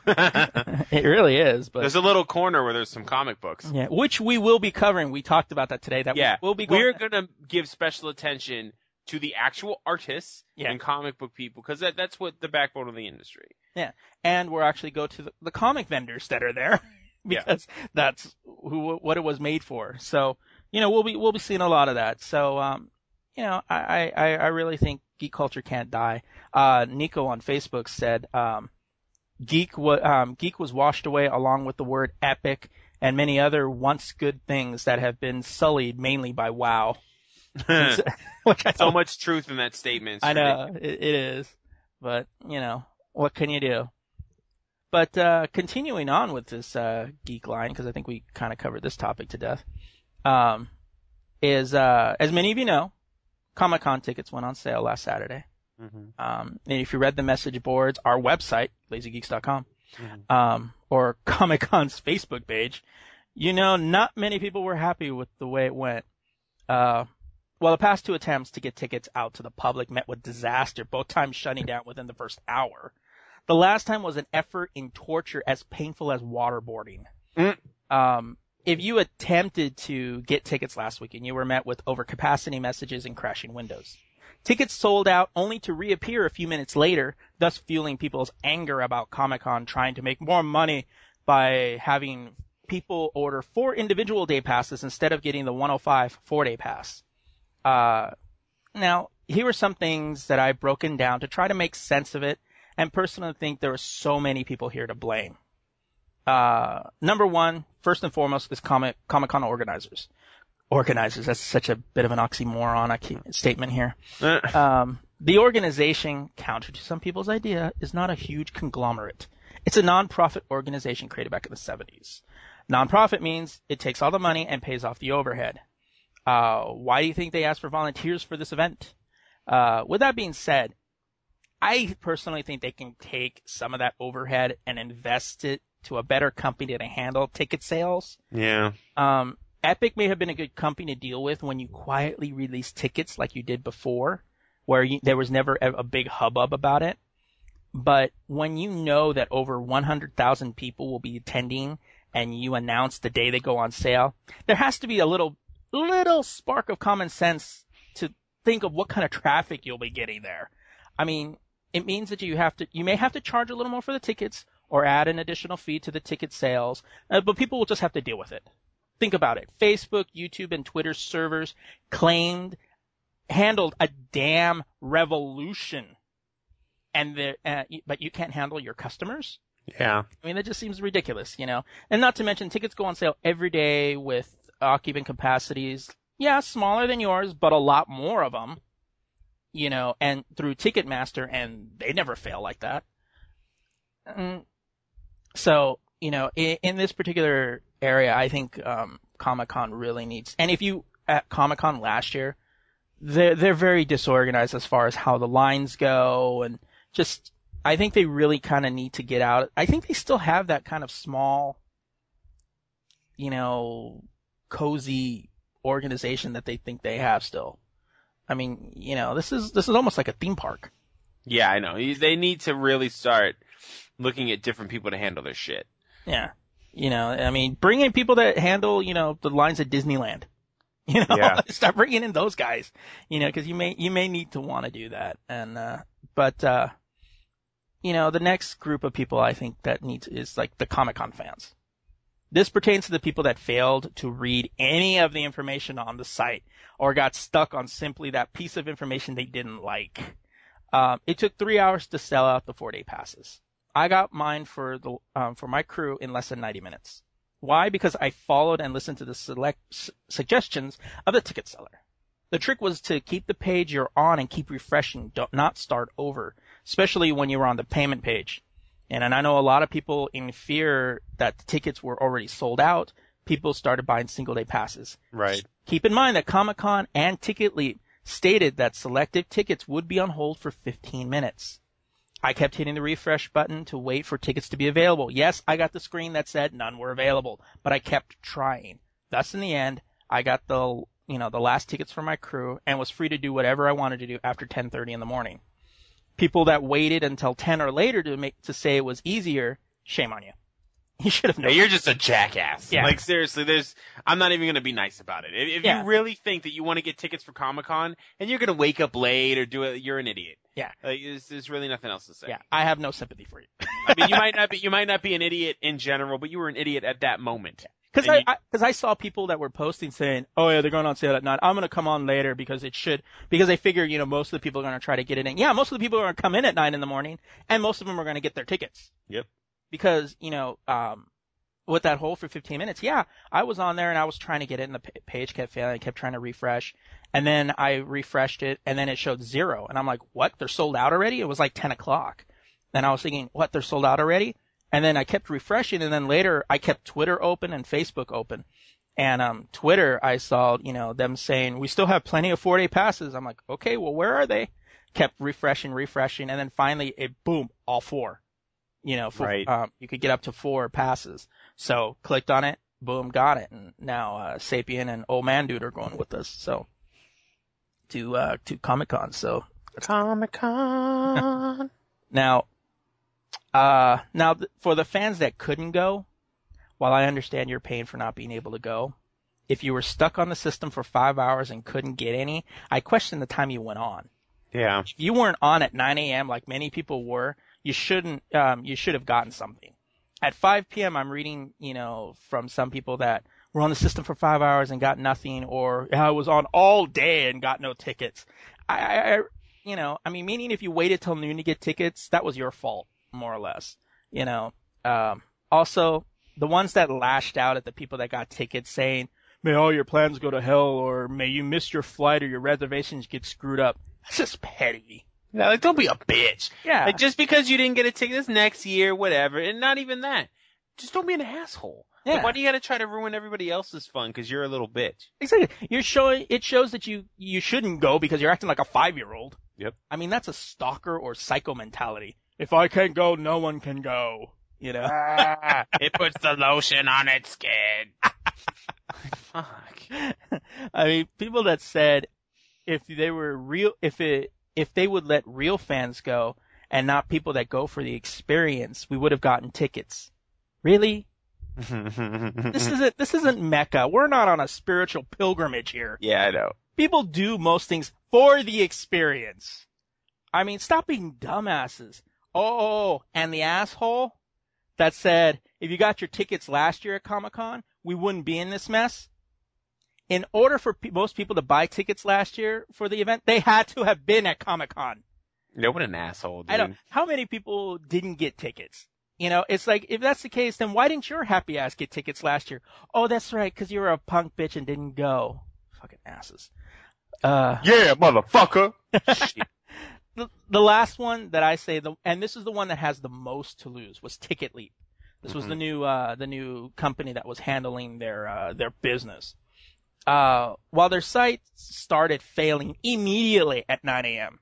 it really is, but there's a little corner where there's some comic books. yeah, which we will be covering. We talked about that today. That Yeah. we will be going. We're gonna give special attention to the actual artists Yeah. and comic book people because that, that's what the backbone of the industry. Yeah, and we'll actually go to the, the comic vendors that are there Yeah. because that's who what it was made for. So you know we'll be we'll be seeing a lot of that. So um you know I I I really think geek culture can't die. Uh Nico on Facebook said um geek wa- um geek was washed away along with the word epic and many other once good things that have been sullied mainly by WoW. Which I so much truth in that statement. It's I know it, it is, but you know what can you do? But uh, continuing on with this uh, geek line, because I think we kind of covered this topic to death, um, is uh, as many of you know, Comic Con tickets went on sale last Saturday. Mhm. Um, and if you read the message boards, our website, lazygeeks.com, Mhm. um, or Comic Con's Facebook page, you know, not many people were happy with the way it went. Uh, well, the past two attempts to get tickets out to the public met with disaster, both times shutting down within the first hour. The last time was an effort in torture as painful as waterboarding. Mm. Um, if you attempted to get tickets last weekend, you were met with overcapacity messages and crashing windows. Tickets sold out only to reappear a few minutes later, thus fueling people's anger about Comic Con trying to make more money by having people order four individual day passes instead of getting the 105 four day pass. Uh, now, here are some things that I've broken down to try to make sense of it, and personally think there are so many people here to blame. Uh, number one, first and foremost, is Comic Con organizers. Organizers, that's such a bit of an oxymoronic statement here. Uh, Um, the organization, counter to some people's idea, is not a huge conglomerate. It's a non-profit organization created back in the 70s. Non-profit means it takes all the money and pays off the overhead. Uh, why do you think they asked for volunteers for this event? Uh, with that being said, I personally think they can take some of that overhead and invest it to a better company to handle ticket sales. yeah. Um, Epic may have been a good company to deal with when you quietly release tickets like you did before, where you, there was never a, a big hubbub about it. But when you know that over 100,000 people will be attending and you announce the day they go on sale, there has to be a little, little spark of common sense to think of what kind of traffic you'll be getting there. I mean, it means that you have to, you may have to charge a little more for the tickets or add an additional fee to the ticket sales, uh, but people will just have to deal with it. Think about it. Facebook, YouTube, and Twitter servers claimed, handled a damn revolution. And the, uh, but you can't handle your customers? Yeah. I mean, that just seems ridiculous, you know? And not to mention, tickets go on sale every day with occupant capacities. Yeah, smaller than yours, but a lot more of them. You know, and through Ticketmaster, and they never fail like that. Mm, So, you know, in, in this particular area, I think um, Comic Con really needs. And if you at Comic Con last year, they're they're very disorganized as far as how the lines go, and just I think they really kind of need to get out. I think they still have that kind of small, you know, cozy organization that they think they have still. I mean, you know, this is this is almost like a theme park. Yeah, I know. They need to really start looking at different people to handle their shit. Yeah. You know, I mean, bring in people that handle, you know, the lines at Disneyland. You know, Yeah. start bringing in those guys. You know, because you may you may need to want to do that. And uh, but uh, you know, the next group of people I think that needs is like the Comic Con fans. This pertains to the people that failed to read any of the information on the site or got stuck on simply that piece of information they didn't like. Um, it took three hours to sell out the four day passes. I got mine for the um, for my crew in less than 90 minutes. Why? Because I followed and listened to the select s- suggestions of the ticket seller. The trick was to keep the page you're on and keep refreshing, don't not start over, especially when you were on the payment page. And, and I know a lot of people in fear that the tickets were already sold out, people started buying single day passes. Right. Keep in mind that Comic Con and TicketLeap stated that selected tickets would be on hold for 15 minutes. I kept hitting the refresh button to wait for tickets to be available. Yes, I got the screen that said none were available, but I kept trying. Thus, in the end, I got the you know the last tickets for my crew and was free to do whatever I wanted to do after 10:30 in the morning. People that waited until 10 or later to make to say it was easier, shame on you. You should have No, known. you're just a jackass. Yeah. Like seriously, there's. I'm not even gonna be nice about it. If, if Yeah. you really think that you want to get tickets for Comic Con and you're gonna wake up late or do it, you're an idiot. Yeah. Like there's, there's really nothing else to say. yeah, I have no sympathy for you. I mean, you might not be. You might not be an idiot in general, but you were an idiot at that moment. Because I, you- I, I saw people that were posting saying, "Oh yeah, they're going on sale at nine. I'm going to come on later because it should." Because they figure, you know, most of the people are going to try to get it in. Yeah, most of the people are going to come in at nine in the morning, and most of them are going to get their tickets. Yep. Because you know, um, with that hold for 15 minutes, yeah, I was on there and I was trying to get it, and the page kept failing. I kept trying to refresh, and then I refreshed it, and then it showed zero, and I'm like, "What? They're sold out already?" It was like 10 o'clock. Then I was thinking, "What? They're sold out already?" And then I kept refreshing, and then later I kept Twitter open and Facebook open. And um, Twitter, I saw, you know, them saying we still have plenty of four day passes. I'm like, okay, well, where are they? Kept refreshing, refreshing, and then finally, it boom, all four. You know, for, Right. um, you could get up to four passes. So clicked on it, boom, got it, and now uh, Sapien and Old Man Dude are going with us. So to uh, to Comic Con. So Comic Con. now, uh, now th- for the fans that couldn't go, while I understand your pain for not being able to go, if you were stuck on the system for five hours and couldn't get any, I question the time you went on. yeah. If you weren't on at 9 a.m. like many people were, you shouldn't, um, you should have gotten something. at 5 p.m. I'm reading, you know, from some people that were on the system for five hours and got nothing, or I was on all day and got no tickets. I, I, you know, I mean, meaning if you waited till noon to get tickets, that was your fault, more or less. You know, um, also the ones that lashed out at the people that got tickets saying, may all your plans go to hell, or may you miss your flight or your reservations get screwed up. That's just petty. Yeah, like don't be a bitch. Yeah. Like just because you didn't get a ticket this next year, whatever, and not even that. Just don't be an asshole. Like, Yeah. why do you got to try to ruin everybody else's fun because you're a little bitch? Exactly. You're showing it shows that you you shouldn't go because you're acting like a five year old. Yep. I mean that's a stalker or psycho mentality. If I can't go, no one can go. You know. Ah, it puts the lotion on its skin. Fuck. I mean, people that said if they were real, if it if they would let real fans go and not people that go for the experience, we would have gotten tickets. Really? This isn't this isn't Mecca. We're not on a spiritual pilgrimage here. yeah, I know. people do most things for the experience. I mean, stop being dumbasses. Oh, and the asshole that said, if you got your tickets last year at Comic Con, we wouldn't be in this mess. In order for pe- most people to buy tickets last year for the event, they had to have been at Comic Con. No, what an asshole, dude. I don't, how many people didn't get tickets? You know, it's like, if that's the case, then why didn't your happy ass get tickets last year? Oh, that's right, cause you were a punk bitch and didn't go. Fucking asses. Uh, Yeah, motherfucker. the, the last one that I say, the, and this is the one that has the most to lose, was TicketLeap. This was the new, uh, the new company that was handling their, uh, their business. Uh, while their site started failing immediately at 9 a.m.,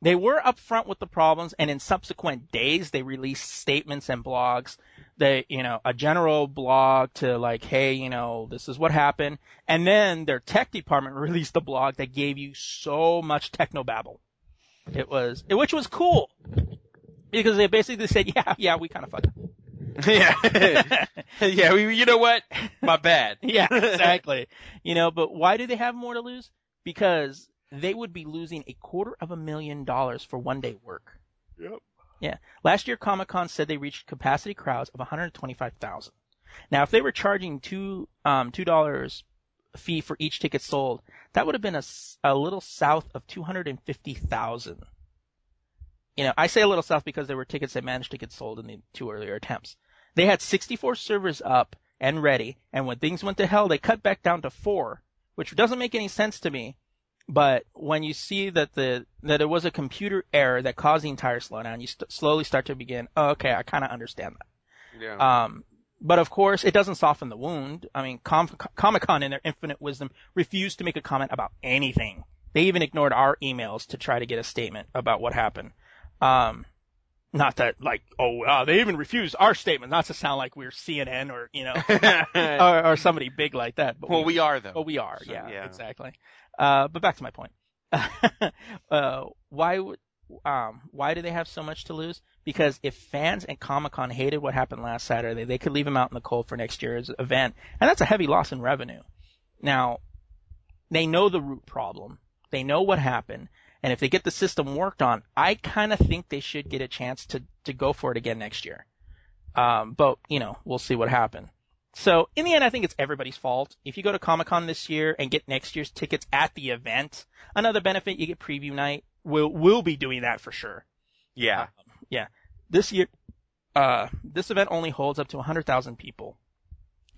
they were upfront with the problems, and in subsequent days, they released statements and blogs. They, you know, a general blog to like, hey, you know, this is what happened, and then their tech department released a blog that gave you so much technobabble. It was, which was cool, because they basically said, yeah, yeah, we kind of fucked. up. yeah. yeah, we, you know what? My bad. yeah, exactly. You know, but why do they have more to lose? Because they would be losing a quarter of a million dollars for one day work. Yep. Yeah. Last year, Comic Con said they reached capacity crowds of 125,000. Now, if they were charging two um two dollars fee for each ticket sold, that would have been a, a little south of 250,000. You know, I say a little south because there were tickets that managed to get sold in the two earlier attempts. They had 64 servers up and ready, and when things went to hell, they cut back down to four, which doesn't make any sense to me. But when you see that the that it was a computer error that caused the entire slowdown, you st- slowly start to begin. Oh, okay, I kind of understand that. Yeah. Um, but of course, it doesn't soften the wound. I mean, Com- Comic Con, in their infinite wisdom, refused to make a comment about anything. They even ignored our emails to try to get a statement about what happened. Um, not that like, oh, uh, they even refused our statement, not to sound like we're CNN or you know, or, or somebody big like that. But well, we are though. but we are, So, yeah, yeah. exactly. Uh, but back to my point. uh, why would, um, why do they have so much to lose? Because if fans and Comic Con hated what happened last Saturday, they could leave them out in the cold for next year's event, and that's a heavy loss in revenue. Now, they know the root problem. They know what happened. And if they get the system worked on, I kind of think they should get a chance to, to go for it again next year. Um, but, you know, we'll see what happens. So in the end, I think it's everybody's fault. If you go to Comic Con this year and get next year's tickets at the event, another benefit you get preview night. We'll we'll be doing that for sure. yeah. Yeah. This year, uh, this event only holds up to 100,000 people.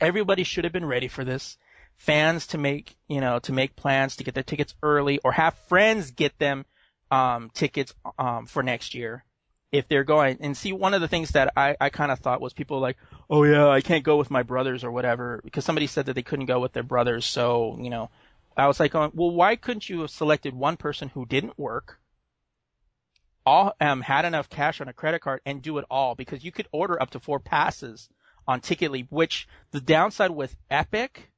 Everybody should have been ready for this. Fans to make you know to make plans to get their tickets early or have friends get them um, tickets um, for next year if they're going. And see, one of the things that I, I kind of thought was people like, oh yeah, I can't go with my brothers or whatever because somebody said that they couldn't go with their brothers. So you know, I was like, going, well, why couldn't you have selected one person who didn't work, all um, had enough cash on a credit card, and do it all? Because you could order up to four passes on TicketLeap. Which the downside with Epic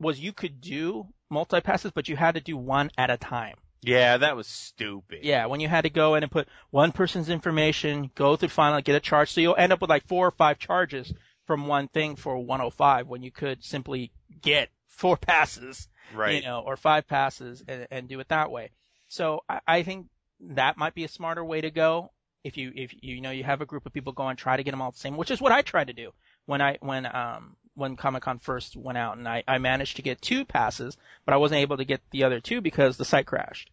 was you could do multi passes, but you had to do one at a time. Yeah, that was stupid. Yeah, when you had to go in and put one person's information, go through final, get a charge. So you'll end up with like four or five charges from one thing for 105 when you could simply get four passes, Right. you know, or five passes and, and do it that way. So I, I think that might be a smarter way to go. if you if you know you have a group of people going, try to get them all the same, which is what I tried to do when I when um when Comic Con first went out, and I I managed to get two passes, but I wasn't able to get the other two because the site crashed,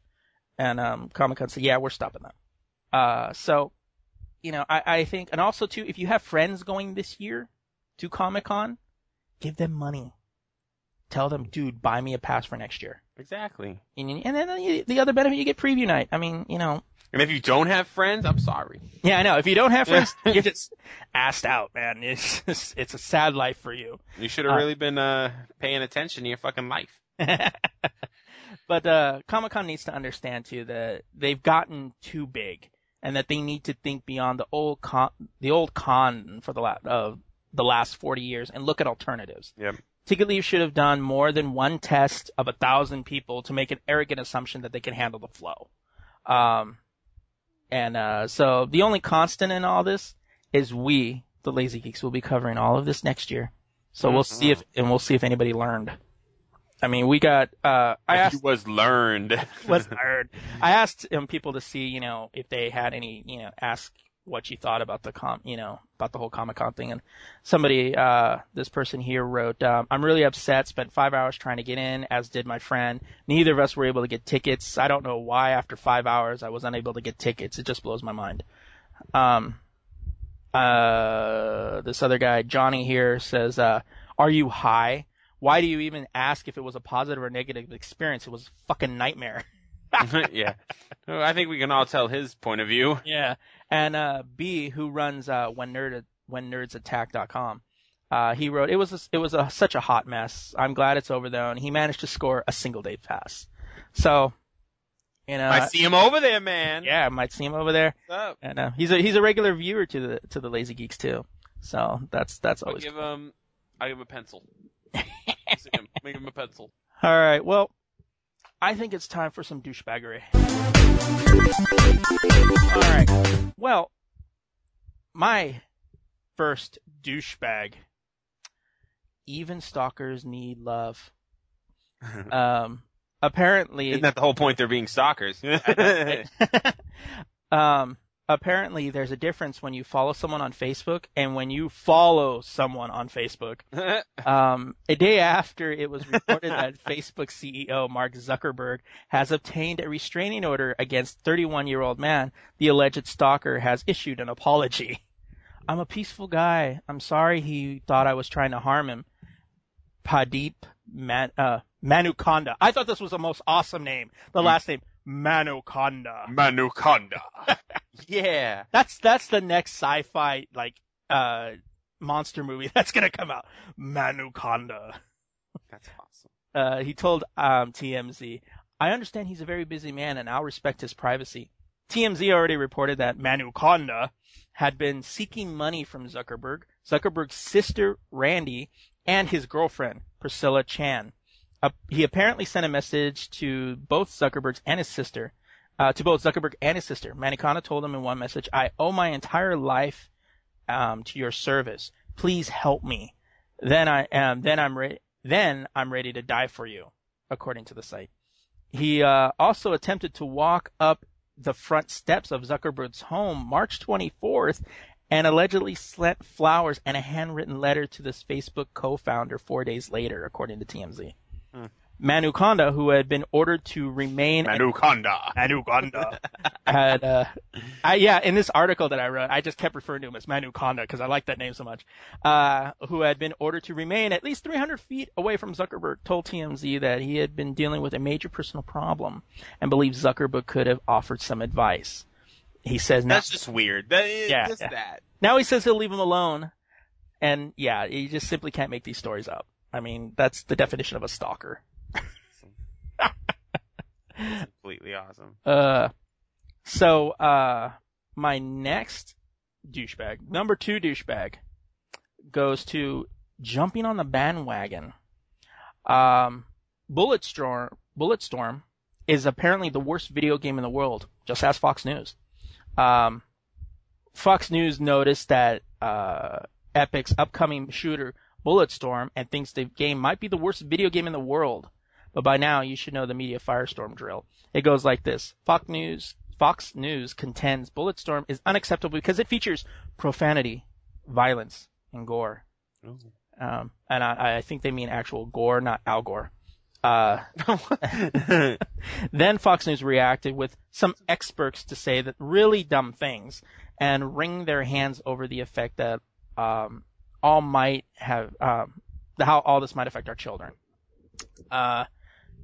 and um Comic Con said, yeah, we're stopping that. Uh, so you know, I I think, and also too, if you have friends going this year to Comic Con, give them money. Tell them, dude, buy me a pass for next year. Exactly. And, and then the- the other benefit, you get preview night. I mean, you know, And if you don't have friends, I'm sorry. yeah, I know. If you don't have friends, you're just asked out, man. It's just, it's a sad life for you. You should have Uh, really been uh paying attention to your fucking life. but uh, Comic Con needs to understand too that they've gotten too big, and that they need to think beyond the old con, the old con for the la- of the last 40 years, and look at alternatives. Yep. TicketLeap should have done more than one test of a thousand people to make an arrogant assumption that they can handle the flow. Um, and uh, so the only constant in all this is we, the Lazy Geeks, will be covering all of this next year. So we'll see if and we'll see if anybody learned. I mean, we got. Uh, I asked you was learned. was learned. I asked um, people to see, you know, if they had any, you know, ask what you thought about the com, you know, about the whole Comic Con thing. And somebody, uh, this person here wrote, um, I'm really upset. Spent five hours trying to get in, as did my friend. Neither of us were able to get tickets. I don't know why after five hours I was unable to get tickets. It just blows my mind. Um, uh, this other guy, Johnny here says, uh, are you high? Why do you even ask if it was a positive or negative experience? It was a fucking nightmare. yeah. I think we can all tell his point of view. Yeah. And uh B who runs uh when nerd when nerdsattack.com. Uh he wrote it was a, it was a, such a hot mess. I'm glad it's over though and he managed to score a single day pass. So, you know, I see him over there, man. yeah, I might see him over there. What's up? And uh, he's a he's a regular viewer to the to the Lazy Geeks too. So, that's that's always. I'll always give him. I'll give him a pencil. See him. Make him a pencil. All right. Well, I think it's time for some douchebaggery. All right. Well, my first douchebag. Even stalkers need love. Um, apparently, Isn't that the whole point? They're being stalkers. um, apparently there's a difference when you follow someone on Facebook and when you follow someone on Facebook. Um, a day after it was reported that Facebook CEO Mark Zuckerberg has obtained a restraining order against 31 year old man, the alleged stalker has issued an apology. I'm a peaceful guy. I'm sorry he thought I was trying to harm him. Pradeep Man, uh, Manukonda. I thought this was the most awesome name. The last name, Manukonda. Manukonda. yeah. That's that's the next sci-fi like uh monster movie that's gonna come out. Manukonda. That's awesome. Uh, he told um, TMZ, "I understand he's a very busy man, and I'll respect his privacy." TMZ already reported that Manukonda had been seeking money from Zuckerberg, Zuckerberg's sister Randi, and his girlfriend Priscilla Chan. Uh, he apparently sent a message to both Zuckerberg's and his sister, uh, to both Zuckerberg and his sister. Manukonda told him in one message, "I owe my entire life um, to your service. Please help me. Then I am. Then I'm ready. Then I'm ready to die for you." According to the site, he uh, also attempted to walk up the front steps of Zuckerberg's home March 24th and allegedly sent flowers and a handwritten letter to this Facebook co-founder four days later, according to TMZ. Hmm. Manu Konda, who had been ordered to remain Manukonda. Manu Konda had uh I, yeah in this article that I wrote I just kept referring to him as Manu Konda because I like that name so much uh who had been ordered to remain at least 300 feet away from Zuckerberg told TMZ that he had been dealing with a major personal problem and believes Zuckerberg could have offered some advice he says now That's just weird. That is Yeah, just yeah. that. now he says he'll leave him alone and yeah you just simply can't make these stories up I mean that's the definition of a stalker Completely awesome. Uh, so uh, my next douchebag, number two douchebag, goes to jumping on the bandwagon. Um, Bulletstorm, Bulletstorm is apparently the worst video game in the world. Just ask Fox News. Um, Fox News noticed that uh, Epic's upcoming shooter Bulletstorm and thinks the game might be the worst video game in the world. But by now, you should know the media firestorm drill. It goes like this: Fox News, Fox News contends Bulletstorm is unacceptable because it features profanity, violence, and gore. Um, and I, I think they mean actual gore, not Al Gore. Uh, then Fox News reacted with some experts to say that really dumb things and wring their hands over the effect that um, all might have, um, how all this might affect our children. Uh,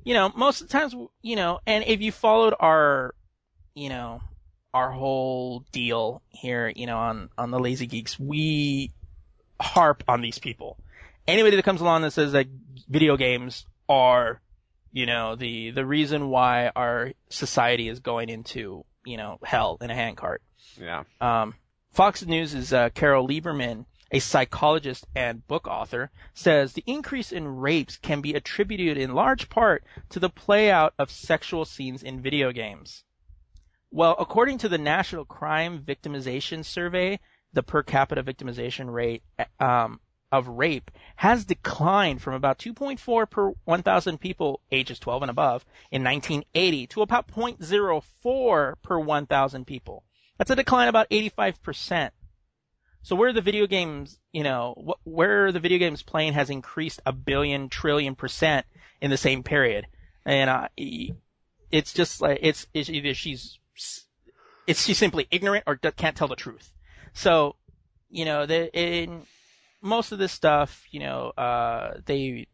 you know, most of the times, you know, and if you followed our, you know, our whole deal here, you know, on on the Lazy Geeks, we harp on these people. Anybody that comes along that says that video games are, you know, the the reason why our society is going into, you know, hell in a handcart. yeah. Um, Fox News' is uh, Carol Lieberman, a psychologist and book author, says the increase in rapes can be attributed in large part to the playout of sexual scenes in video games. Well, according to the National Crime Victimization Survey, the per capita victimization rate um, of rape has declined from about 2.4 per 1,000 people ages 12 and above in 1980 to about 0.04 per 1,000 people. That's a decline about 85%. So where the video games, you know, wh- where the video games playing has increased a billion trillion percent in the same period, and uh, it's just like it's, it's either she's it's she's simply ignorant or can't tell the truth. So, you know, the, in most of this stuff, you know, uh, they,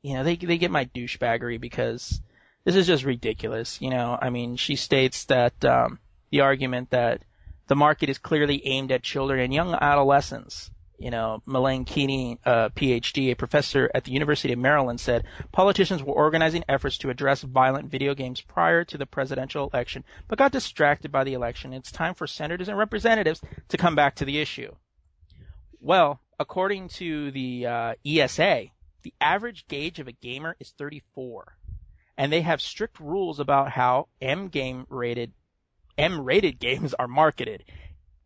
you know, they they get my douchebaggery because this is just ridiculous. You know, I mean, she states that um, the argument that the market is clearly aimed at children and young adolescents. You know, Melanie Keeney, uh, PhD, a professor at the University of Maryland, said politicians were organizing efforts to address violent video games prior to the presidential election, but got distracted by the election. It's time for senators and representatives to come back to the issue. Well, according to the uh, ESA, the average gauge of a gamer is 34, and they have strict rules about how M game rated M rated games are marketed.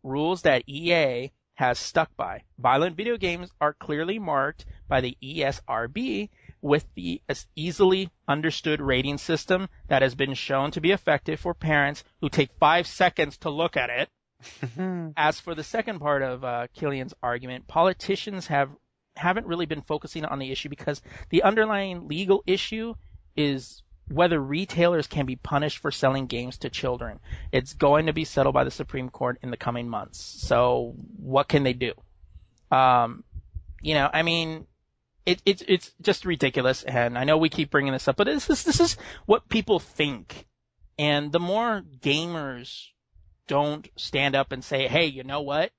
Rules that EA has stuck by. Violent video games are clearly marked by the ESRB with the as easily understood rating system that has been shown to be effective for parents who take five seconds to look at it. As for the second part of uh, Killian's argument, politicians have haven't really been focusing on the issue because the underlying legal issue is whether retailers can be punished for selling games to children. It's going to be settled by the Supreme Court in the coming months. So what can they do? Um, you know, I mean, it, it, it's just ridiculous. And I know we keep bringing this up, but this is, this is what people think. And the more gamers don't stand up and say, hey, you know what?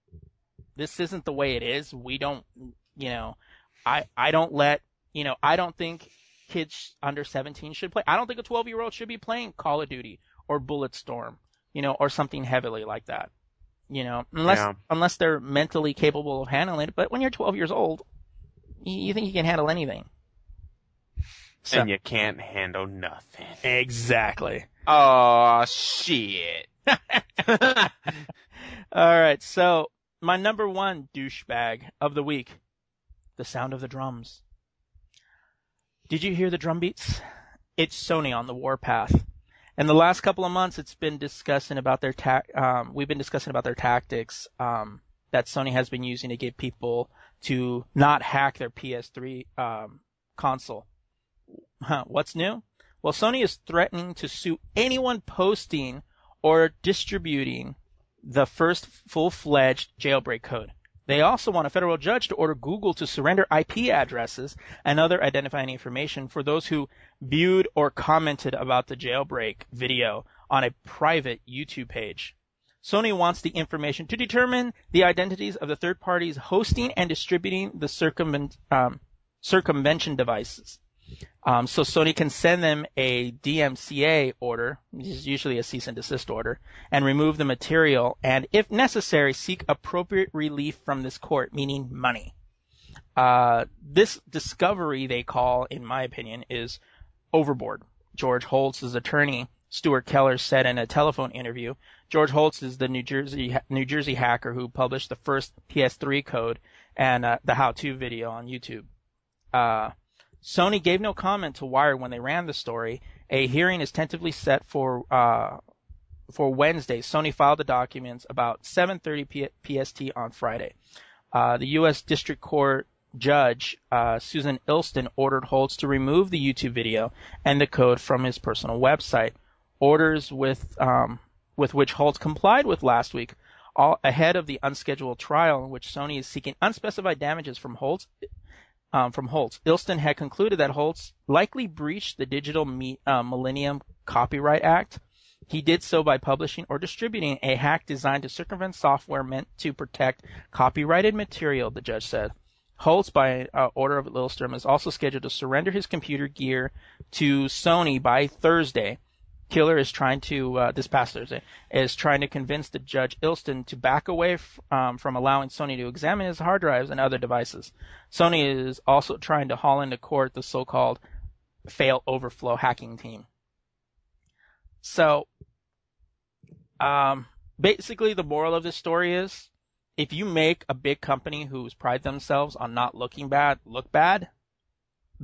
This isn't the way it is. We don't, you know, I, I don't let, you know, I don't think kids under 17 should play. I don't think a 12 year old should be playing Call of Duty or Bulletstorm, you know, or something heavily like that. You know, unless Yeah. unless they're mentally capable of handling it. But when you're 12 years old, you, you think you can handle anything. So, And you can't handle nothing. exactly. Oh shit. All right, so my number one douchebag of the week, the sound of the drums. Did you hear the drum beats? It's Sony on the warpath. And the last couple of months, it's been discussing about their ta- um, we've been discussing about their tactics um, that Sony has been using to get people to not hack their PS3 um, console. Huh, what's new? Well, Sony is threatening to sue anyone posting or distributing the first full-fledged jailbreak code. They also want a federal judge to order Google to surrender IP addresses and other identifying information for those who viewed or commented about the jailbreak video on a private YouTube page. Sony wants the information to determine the identities of the third parties hosting and distributing the circumvent, um, circumvention devices. Um, so Sony can send them a DMCA order, which is usually a cease and desist order, and remove the material, and if necessary, seek appropriate relief from this court, meaning money. Uh, this discovery, they call, in my opinion, is overboard. George Hotz's attorney, Stewart Kellar, said in a telephone interview, George Hotz is the New Jersey New Jersey hacker who published the first PS3 code and uh, the how-to video on YouTube. Uh, Sony gave no comment to Wired when they ran the story. A hearing is tentatively set for uh, for Wednesday. Sony filed the documents about 7:30 P- PST on Friday. Uh, the U.S. District Court judge uh, Susan Illston ordered Hotz to remove the YouTube video and the code from his personal website. Orders with um, with which Hotz complied with last week, all ahead of the unscheduled trial in which Sony is seeking unspecified damages from Hotz. Um, from Hotz, Illston had concluded that Hotz likely breached the Digital Me- uh, Millennium Copyright Act. He did so by publishing or distributing a hack designed to circumvent software meant to protect copyrighted material, the judge said. Hotz, by uh, order of Lilstrom, is also scheduled to surrender his computer gear to Sony by Thursday. Killer is trying to, uh, this past Thursday, is trying to convince the judge Illston to back away f- um, from allowing Sony to examine his hard drives and other devices. Sony is also trying to haul into court the so-called fail0verflow hacking team. So, um, basically the moral of this story is if you make a big company who's pride themselves on not looking bad look bad,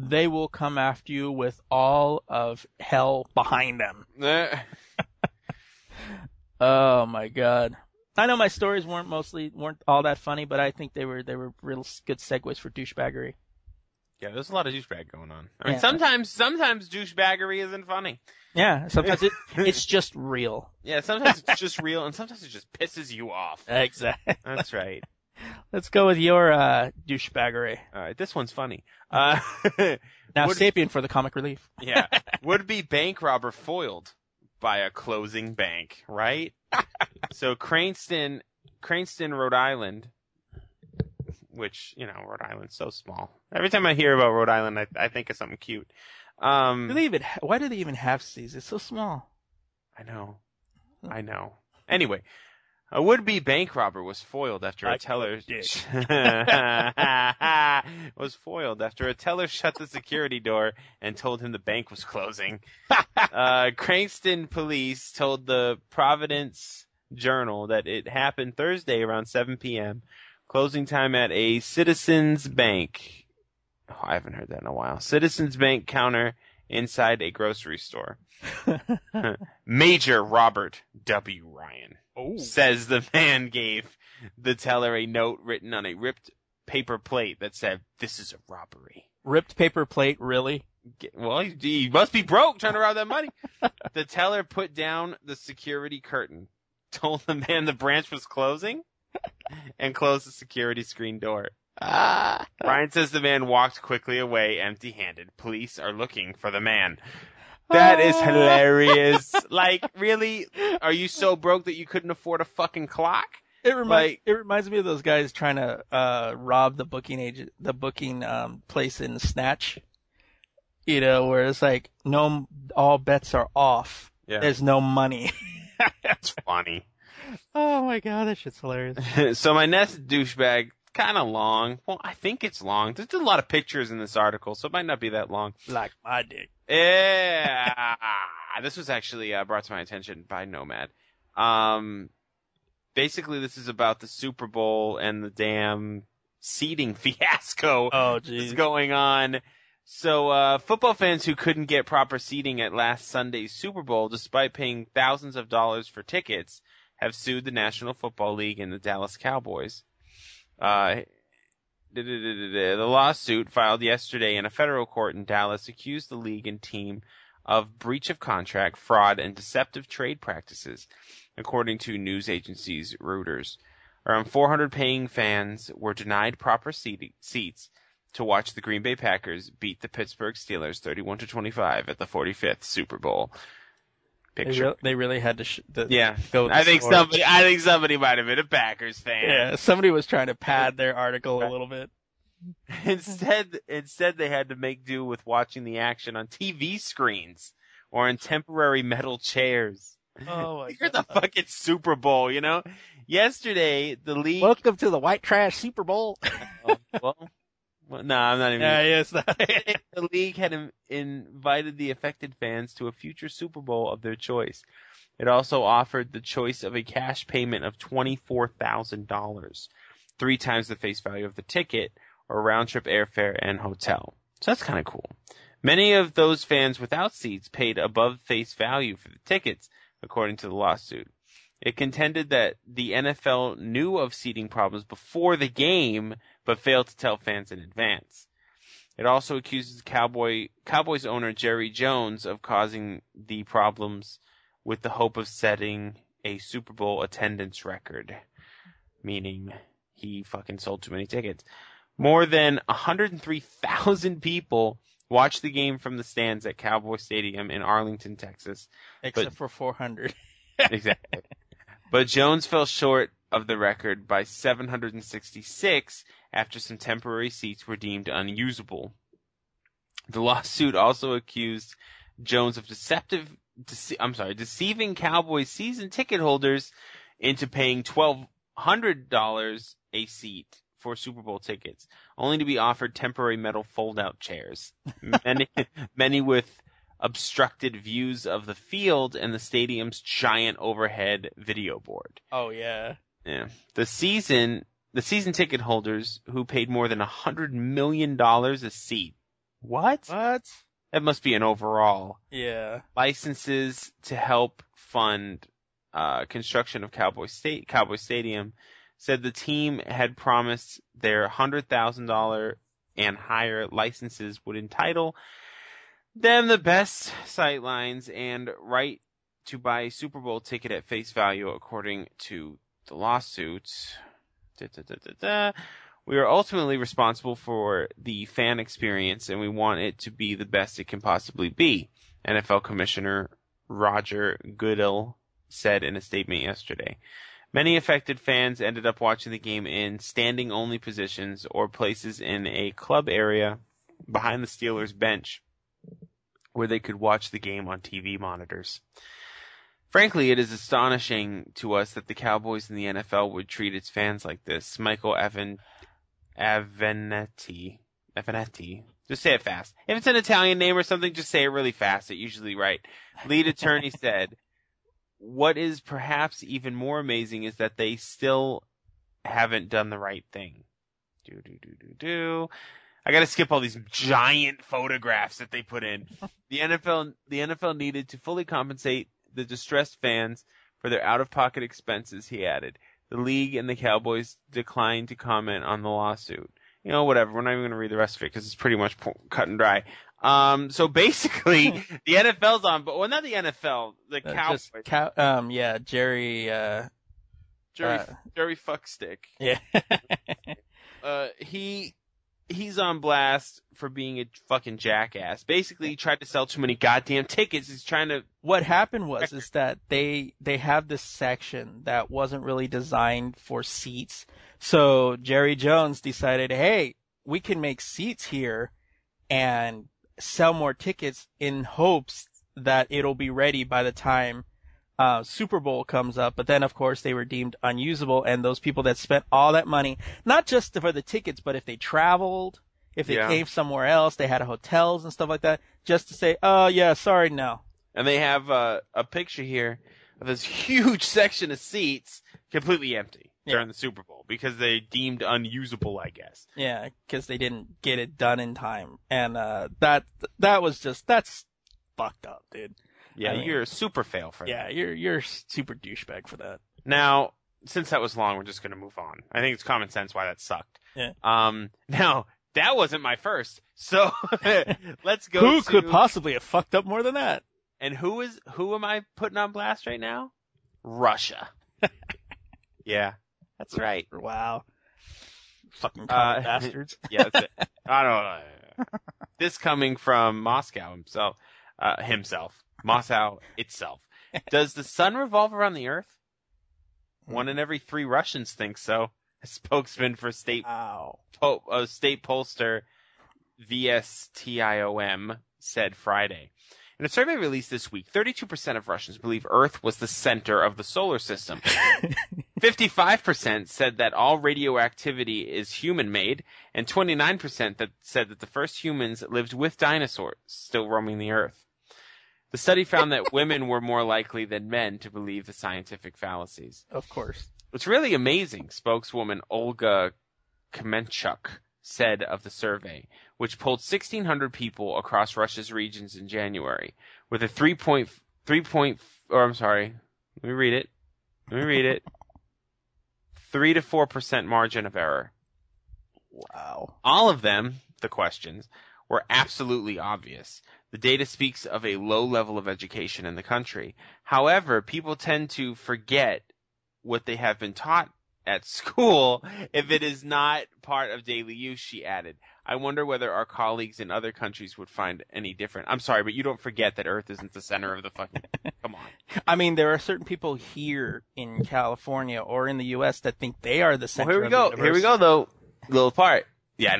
they will come after you with all of hell behind them. Oh my god. I know my stories weren't mostly weren't all that funny, but I think they were they were real good segues for douchebaggery. yeah, there's a lot of douchebag going on. I mean, Yeah. sometimes sometimes douchebaggery isn't funny. Yeah, sometimes it it's just real. Yeah, sometimes it's just real, and sometimes it just pisses you off. Exactly. That's right. Let's go with your uh douchebaggery. All right, this one's funny. Uh, Now Would- Sapien for the comic relief. yeah, would be bank robber foiled by a closing bank, right? so Cranston, Cranston, Rhode Island, which you know, Rhode Island's so small. Every time I hear about Rhode Island, I, I think of something cute. Do Um, they even why do they even have seas? It's so small. I know, I know. Anyway, a would-be bank robber was foiled after a teller was foiled after a teller shut the security door and told him the bank was closing. uh, Cranston police told the Providence Journal that it happened Thursday around 7 p.m. Closing time at a Citizens Bank. Oh, I haven't heard that in a while. Citizens Bank counter inside a grocery store. Major Robert W. Ryan says the man gave the teller a note written on a ripped paper plate that said, "This is a robbery." Ripped paper plate, really? Well, he, he must be broke trying to rob that money. the teller put down the security curtain, told the man the branch was closing, and closed the security screen door. Ah. Ryan says the man walked quickly away empty-handed. Police are looking for the man. That is hilarious. like, really? Are you so broke that you couldn't afford a fucking clock? It reminds Like- it reminds me of those guys trying to uh rob the booking agent the booking um place in Snatch. You know, where it's like no all bets are off. Yeah. There's no money. That's funny. oh my god, that shit's hilarious. so my next douchebag, kind of long. Well, I think it's long. There's a lot of pictures in this article, so it might not be that long. like my dick. Yeah. this was actually uh, brought to my attention by Nomad. Um, basically, this is about the Super Bowl and the damn seating fiasco Oh that's going on. So, uh, football fans who couldn't get proper seating at last Sunday's Super Bowl, despite paying thousands of dollars for tickets, have sued the National Football League and the Dallas Cowboys. Uh, the lawsuit filed yesterday in a federal court in Dallas accused the league and team of breach of contract, fraud, and deceptive trade practices, according to news agencies Reuters. Around 400 paying fans were denied proper seat- seats to watch the Green Bay Packers beat the Pittsburgh Steelers 31 to 25 at the 45th Super Bowl. They, re- they really had to sh- the, yeah. go I think somebody I think somebody might have been a Packers fan. Yeah, somebody was trying to pad their article a little bit. Instead, instead they had to make do with watching the action on TV screens or in temporary metal chairs. Oh my You're the fucking Super Bowl, you know? Yesterday, the league. Welcome to the White Trash Super Bowl. Oh, well, well, no, I'm not even. yeah, yes. the league had in- invited the affected fans to a future Super Bowl of their choice. It also offered the choice of a cash payment of $24,000, three times the face value of the ticket, or round trip airfare and hotel. So that's kind of cool. Many of those fans without seats paid above face value for the tickets, according to the lawsuit. It contended that the NFL knew of seating problems before the game, but failed to tell fans in advance. It also accuses Cowboy Cowboys owner Jerry Jones of causing the problems with the hope of setting a Super Bowl attendance record, meaning he fucking sold too many tickets. More than 103,000 people watched the game from the stands at Cowboy Stadium in Arlington, Texas. Except for 400. Exactly. but Jones fell short of the record by 766 after some temporary seats were deemed unusable. The lawsuit also accused Jones of deceptive, dece- I'm sorry, deceiving Cowboys season ticket holders into paying $1,200 a seat for Super Bowl tickets, only to be offered temporary metal fold-out chairs. Many, many with obstructed views of the field and the stadium's giant overhead video board. Oh yeah. Yeah. The season, the season ticket holders who paid more than a hundred million dollars a seat. What? What? That must be an overall. Yeah. Licenses to help fund uh, construction of Cowboy State Cowboy Stadium said the team had promised their hundred thousand dollar and higher licenses would entitle them the best sight lines and right to buy a Super Bowl ticket at face value, according to the lawsuit. Da, da. We are ultimately responsible for the fan experience, and we want it to be the best it can possibly be. NFL Commissioner Roger Goodell said in a statement yesterday. Many affected fans ended up watching the game in standing only positions or places in a club area behind the Steelers bench where they could watch the game on TV monitors. Frankly, it is astonishing to us that the Cowboys and the NFL would treat its fans like this. Michael Evan Avenatti. Avenatti. Just say it fast. If it's an Italian name or something, just say it really fast. It usually right. Lead attorney said, what is perhaps even more amazing is that they still haven't done the right thing. Do, do, do, do, do. I gotta skip all these giant photographs that they put in. The NFL, the NFL needed to fully compensate the distressed fans for their out-of-pocket expenses, he added. The league and the Cowboys declined to comment on the lawsuit. You know, whatever. We're not even going to read the rest of it because it's pretty much cut and dry. Um, so basically, the NFL's on, but well, not the NFL, the Uh, Cowboys. cow- um yeah, Jerry uh Jerry, uh, Jerry Fuckstick. yeah. Uh, he, he's on blast for being a fucking jackass. Basically, he tried to sell too many goddamn tickets. He's trying to, what happened was is that they they have this section that wasn't really designed for seats. So Jerry Jones decided, hey, we can make seats here and sell more tickets in hopes that it'll be ready by the time uh, Super Bowl comes up. But then, of course, they were deemed unusable, and those people that spent all that money, not just for the tickets, but if they traveled, if they Yeah. came somewhere else, they had hotels and stuff like that, just to say, oh yeah, sorry, no. and they have uh, a picture here of this huge section of seats completely empty Yeah. during the Super Bowl because they deemed unusable, I guess. Yeah, because they didn't get it done in time, and uh, that that was just that's fucked up, dude. Yeah, I mean- you're a super fail for that. Yeah, you're you're super douchebag for that. Now, since that was long, we're just going to move on. I think it's common sense why that sucked. Yeah. Um. Now that wasn't my first, so let's go. Who to, could possibly have fucked up more than that? And who is who am I putting on blast right now? Russia. yeah, that's right. Wow, fucking Uh, bastards. Yeah, that's it. I don't know. This coming from Moscow himself, uh, himself, Moscow itself. Does the sun revolve around the Earth? One in every three Russians thinks so. A spokesman for state Wow. po- uh, state pollster VSTIOM said Friday. In a survey released this week, 32% of Russians believe Earth was the center of the solar system. 55% said that all radioactivity is human made, and 29% that said that the first humans lived with dinosaurs still roaming the Earth. The study found that women were more likely than men to believe the scientific fallacies. Of course. What's really amazing, spokeswoman Olga Kamenchuk said of the survey, which polled 1,600 people across Russia's regions in January, with a 3 point, 3 point, or I'm sorry, let me read it. Let me read it. Three to four percent margin of error. Wow. All of them, the questions, were absolutely obvious. The data speaks of a low level of education in the country. However, people tend to forget what they have been taught at school if it is not part of daily use, she added. I wonder whether our colleagues in other countries would find any different. I'm sorry, but you don't forget that Earth isn't the center of the fucking. Come on. I mean, there are certain people here in California or in the U.S. that think they are the Well, center. here we of the go. Here we go, though. Little part. Yeah, I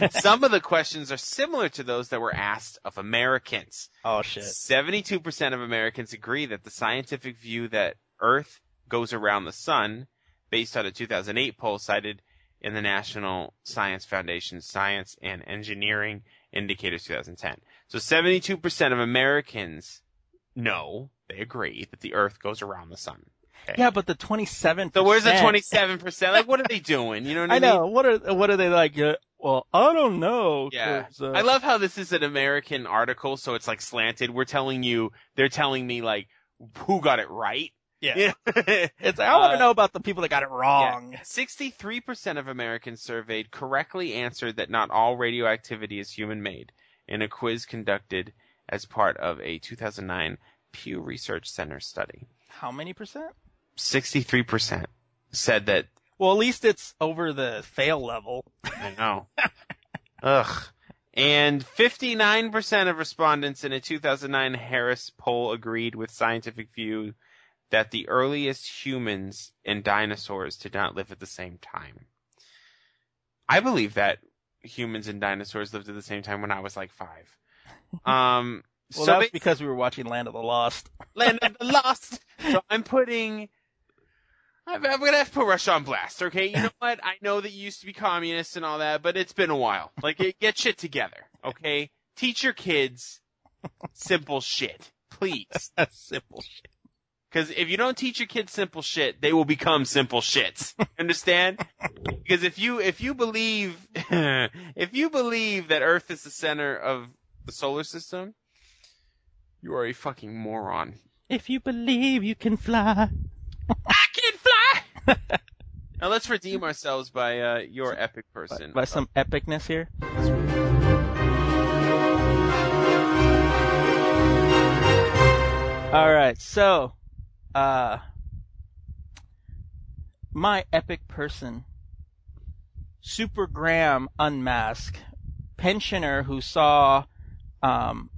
know. Some of the questions are similar to those that were asked of Americans. Oh shit. 72% of Americans agree that the scientific view that Earth goes around the sun, based on a 2008 poll cited in the National Science Foundation's Science and Engineering Indicators 2010. So 72% of Americans know, they agree, that the Earth goes around the sun. Yeah, but the twenty-seven. So where's the 27%? Like, what are they doing? You know what I, mean? I mean? know. What are what are they like? Uh, well, I don't know. Yeah. uh, I love how this is an American article, so it's like slanted. We're telling you, they're telling me like, who got it right? Yeah. Know? It's I want to Uh, know about the people that got it wrong. 63% of Americans surveyed correctly answered that not all radioactivity is human made in a quiz conducted as part of a 2009 Pew Research Center study. How many percent? 63% said that, Well, at least it's over the fail level. I know. Ugh. And 59% of respondents in a 2009 Harris poll agreed with scientific view that the earliest humans and dinosaurs did not live at the same time. I believe that humans and dinosaurs lived at the same time when I was like five. Um, Well, so that's because we were watching Land of the Lost. Land of the Lost. So I'm putting. I'm, I'm gonna have to put Russia on blast, okay? You know what? I know that you used to be communist and all that, but it's been a while. Like, get, get shit together, okay? Teach your kids simple shit, please. Simple shit. Because if you don't teach your kids simple shit, they will become simple shits. Understand? Because if you if you believe if you believe that Earth is the center of the solar system, you are a fucking moron. If you believe you can fly. I can fly. now let's redeem ourselves by uh, your epic By, person. by some epicness here. All right, so, uh, my epic person, Super Graham Unmask, pensioner who saw, um,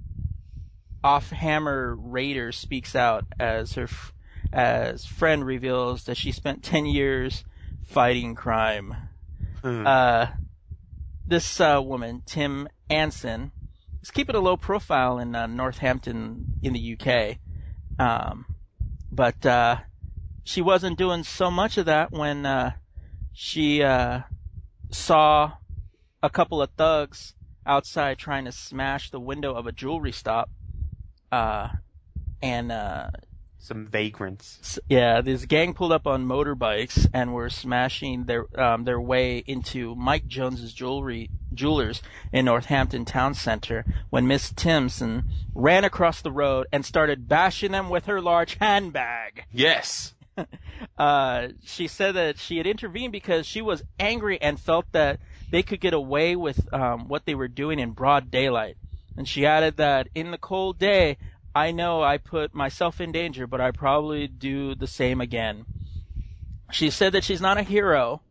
off hammer Raider speaks out as her, f- as friend reveals that she spent 10 years fighting crime. Hmm. Uh, this uh, woman, Tim Anson, is keeping a low profile in uh, Northampton in the UK. Um, but uh, she wasn't doing so much of that when uh, she uh, saw a couple of thugs outside trying to smash the window of a jewelry stop. Uh, and uh, Some vagrants. Yeah, this gang pulled up on motorbikes and were smashing their um, their way into Mike Jones's jewelry jewelers in Northampton Town Center when Miss Timson ran across the road and started bashing them with her large handbag. Yes. Uh, she said that she had intervened because she was angry and felt that they could get away with um, what they were doing in broad daylight. And she added that in the cold day, I know I put myself in danger, but I probably do the same again. She said that she's not a hero,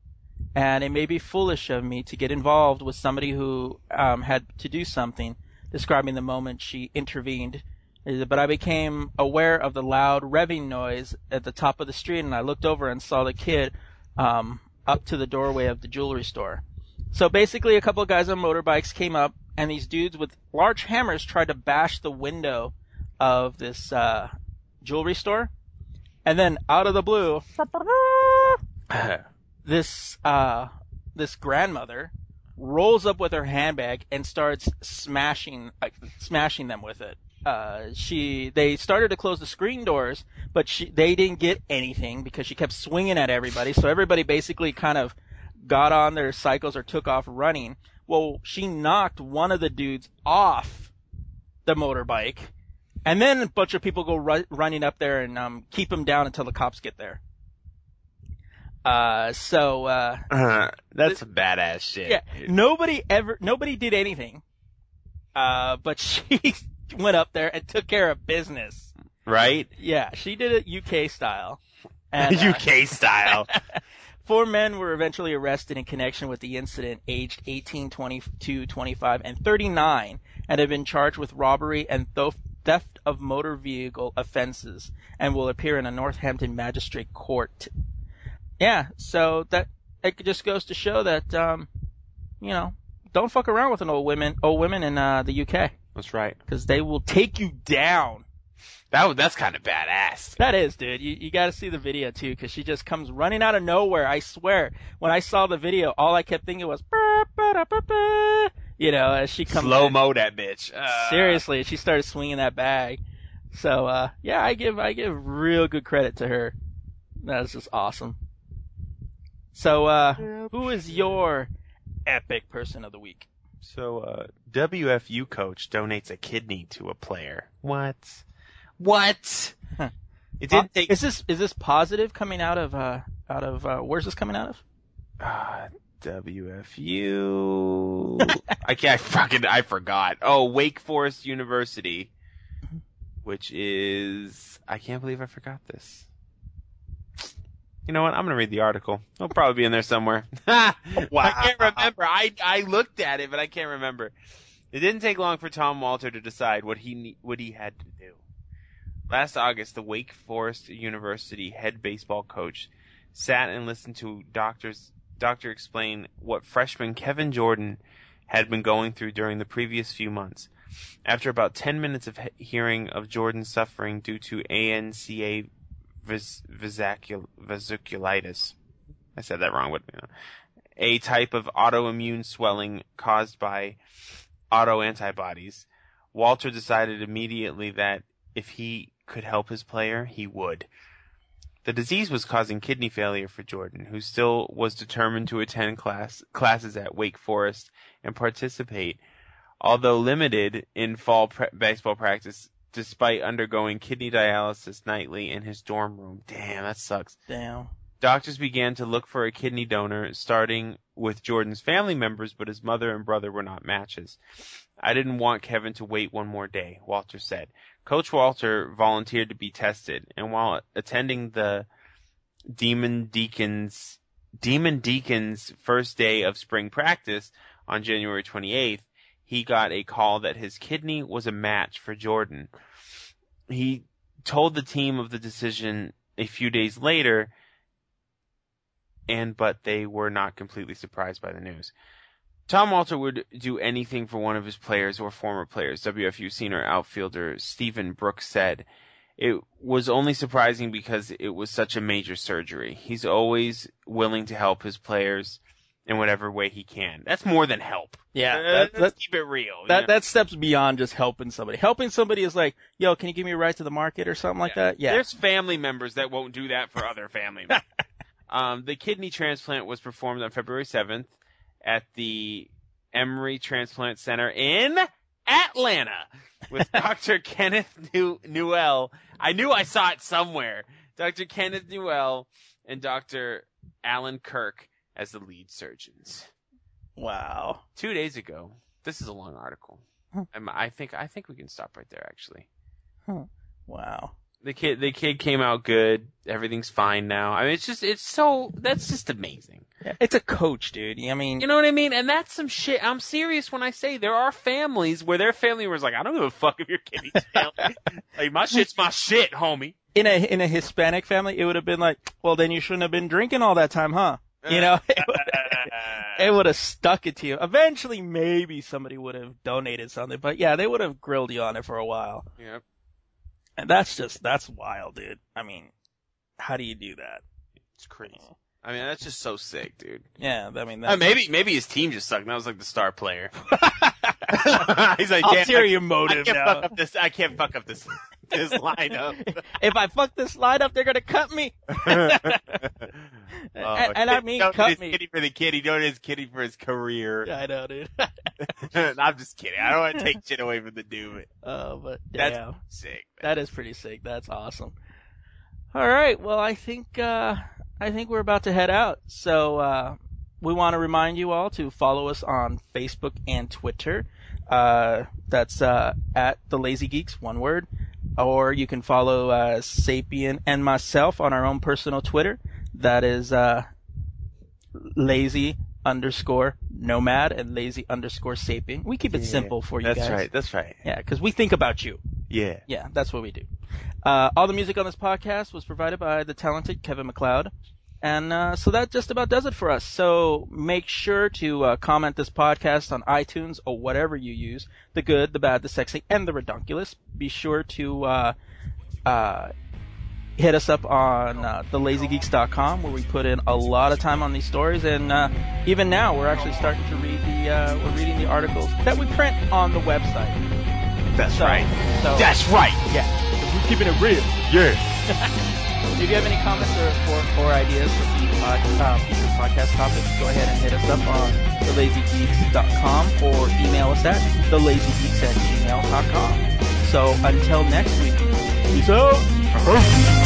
and it may be foolish of me to get involved with somebody who um, had to do something, describing the moment she intervened. Uh, But I became aware of the loud revving noise at the top of the street, and I looked over and saw the kid um, up to the doorway of the jewelry store. So basically, a couple of guys on motorbikes came up, and these dudes with large hammers tried to bash the window of this uh, jewelry store. And then out of the blue, this uh, this grandmother rolls up with her handbag and starts smashing smashing them with it. Uh, she they started to close the screen doors, but she they didn't get anything because she kept swinging at everybody. So everybody basically kind of got on their cycles or took off running. Well, she knocked one of the dudes off the motorbike, And then a bunch of people go ru- running up there and um, keep him down until the cops get there. Uh, so uh, Uh, that's some badass shit. yeah, nobody ever, nobody did anything. Uh, but she went up there and took care of business. Right? Yeah, she did it UK style. And, uh, UK style. Four men were eventually arrested in connection with the incident, aged 18, 22, 25, and 39, and have been charged with robbery and theft theft of motor vehicle offenses, and will appear in a Northampton magistrate court. Yeah, so that it just goes to show that, um, you know, don't fuck around with an old women, old women in uh, the UK, That's right. because they will take you down. That that's kind of badass. That is, dude. You you got to see the video too, because she just comes running out of nowhere. I swear, when I saw the video, all I kept thinking was, "Ba, ba, da, ba, ba," you know, as she comes slow mo that bitch. Uh, Seriously, she started swinging that bag. So uh, yeah, I give I give real good credit to her. That's just awesome. So uh, who is your epic person of the week? So, uh, WFU coach donates a kidney to a player. What? What? Huh. It Uh, didn't take. is this is this positive coming out of uh out of uh, where's this coming out of? Uh, WFU. I can't. I fucking. I forgot. Oh, Wake Forest University, which is. I can't believe I forgot this. You know what? I'm gonna read the article. It'll probably be in there somewhere. I can't remember. I I looked at it, but I can't remember. It didn't take long for Tom Walter to decide what he what he had to do. Last August, the Wake Forest University head baseball coach sat and listened to doctors doctor explain what freshman Kevin Jordan had been going through during the previous few months. After about 10 minutes of he- hearing of Jordan's suffering due to ANCA vis- vesiculitis, I said that wrong, but a type of autoimmune swelling caused by autoantibodies, Walter decided immediately that if he could help his player, he would. The disease was causing kidney failure for Jordan, who still was determined to attend class, classes at Wake Forest and participate, although limited in fall pre- baseball practice despite undergoing kidney dialysis nightly in his dorm room. Damn, that sucks. Damn. Doctors began to look for a kidney donor, starting with Jordan's family members, but his mother and brother were not matches. I didn't want Kevin to wait one more day, Walter said. Coach Walter volunteered to be tested, and while attending the Demon Deacons Demon Deacons first day of spring practice on January 28th, he got a call that his kidney was a match for Jordan. He told the team of the decision a few days later, and but they were not completely surprised by the news. Tom Walter would do anything for one of his players or former players, WFU senior outfielder Stephen Brooks said. It was only surprising because it was such a major surgery. He's always willing to help his players in whatever way he can. That's more than help. Yeah, Uh, that, let's keep it real. that you know? that steps beyond just helping somebody. Helping somebody is like, yo, can you give me a ride to the market or something like that? Yeah. There's family members that won't do that for other family members. um, the kidney transplant was performed on February 7th at the Emory Transplant Center in Atlanta with Dr. Kenneth New- Newell. I knew I saw it somewhere. Dr. Kenneth Newell and Dr. Alan Kirk as the lead surgeons. Wow. Two days ago, this is a long article. Um, I think I think we can stop right there. Actually, Wow. The kid the kid came out good. Everything's fine now. I mean, it's just it's so that's just amazing. Yeah, it's a coach, dude. I mean, You know what I mean? And that's some shit. I'm serious when I say there are families where their family was like, I don't give a fuck if your kid's family. like my shit's my shit, homie. in a in a Hispanic family, it would have been like, well, then you shouldn't have been drinking all that time, huh? You know, it would have stuck it to you. Eventually, maybe somebody would have donated something, but yeah, they would have grilled you on it for a while. Yep. And that's just that's wild, dude. I mean, how do you do that? It's crazy. I mean, that's just so sick, dude. Yeah, I mean, Uh, that's, maybe maybe his team just sucked. and That was like the star player. He's like, Ulterior I, I motive can't now. fuck up this. I can't fuck up this this lineup. if I fuck this line up, they're gonna cut me. Oh, and, and I mean, don't cut me. kidding for the kid. He don't he's kidding for his career. I know, dude. I'm just kidding. I don't want to take shit away from the dude. Oh, but That's damn, sick. that is pretty sick. That's awesome. All right, well, I think uh, I think we're about to head out. So uh, we want to remind you all to follow us on Facebook and Twitter. Uh, that's uh, at the Lazy Geeks, one word. Or you can follow uh, Sapien and myself on our own personal Twitter. That is uh, lazy underscore nomad and lazy underscore sapien. We keep it Yeah, simple for you That's guys. right. That's right. Yeah, because we think about you. Yeah. Yeah, that's what we do. Uh, all the music on this podcast was provided by the talented Kevin MacLeod. And uh, so that just about does it for us. So make sure to uh, comment this podcast on iTunes or whatever you use the good, the bad, the sexy, and the redunculous. Be sure to uh, uh, hit us up on uh, thelazygeeks.com where we put in a lot of time on these stories. And uh, even now, we're actually starting to read the uh, we're reading the articles that we print on the website. That's So- right. So That's right. Yeah. we're keeping it real. Yeah. If you have any comments or, or, or ideas for future, pod, uh, podcast topics, go ahead and hit us up on thelazygeeks.com or email us at thelazygeeks at gmail.com. So until next week, peace out.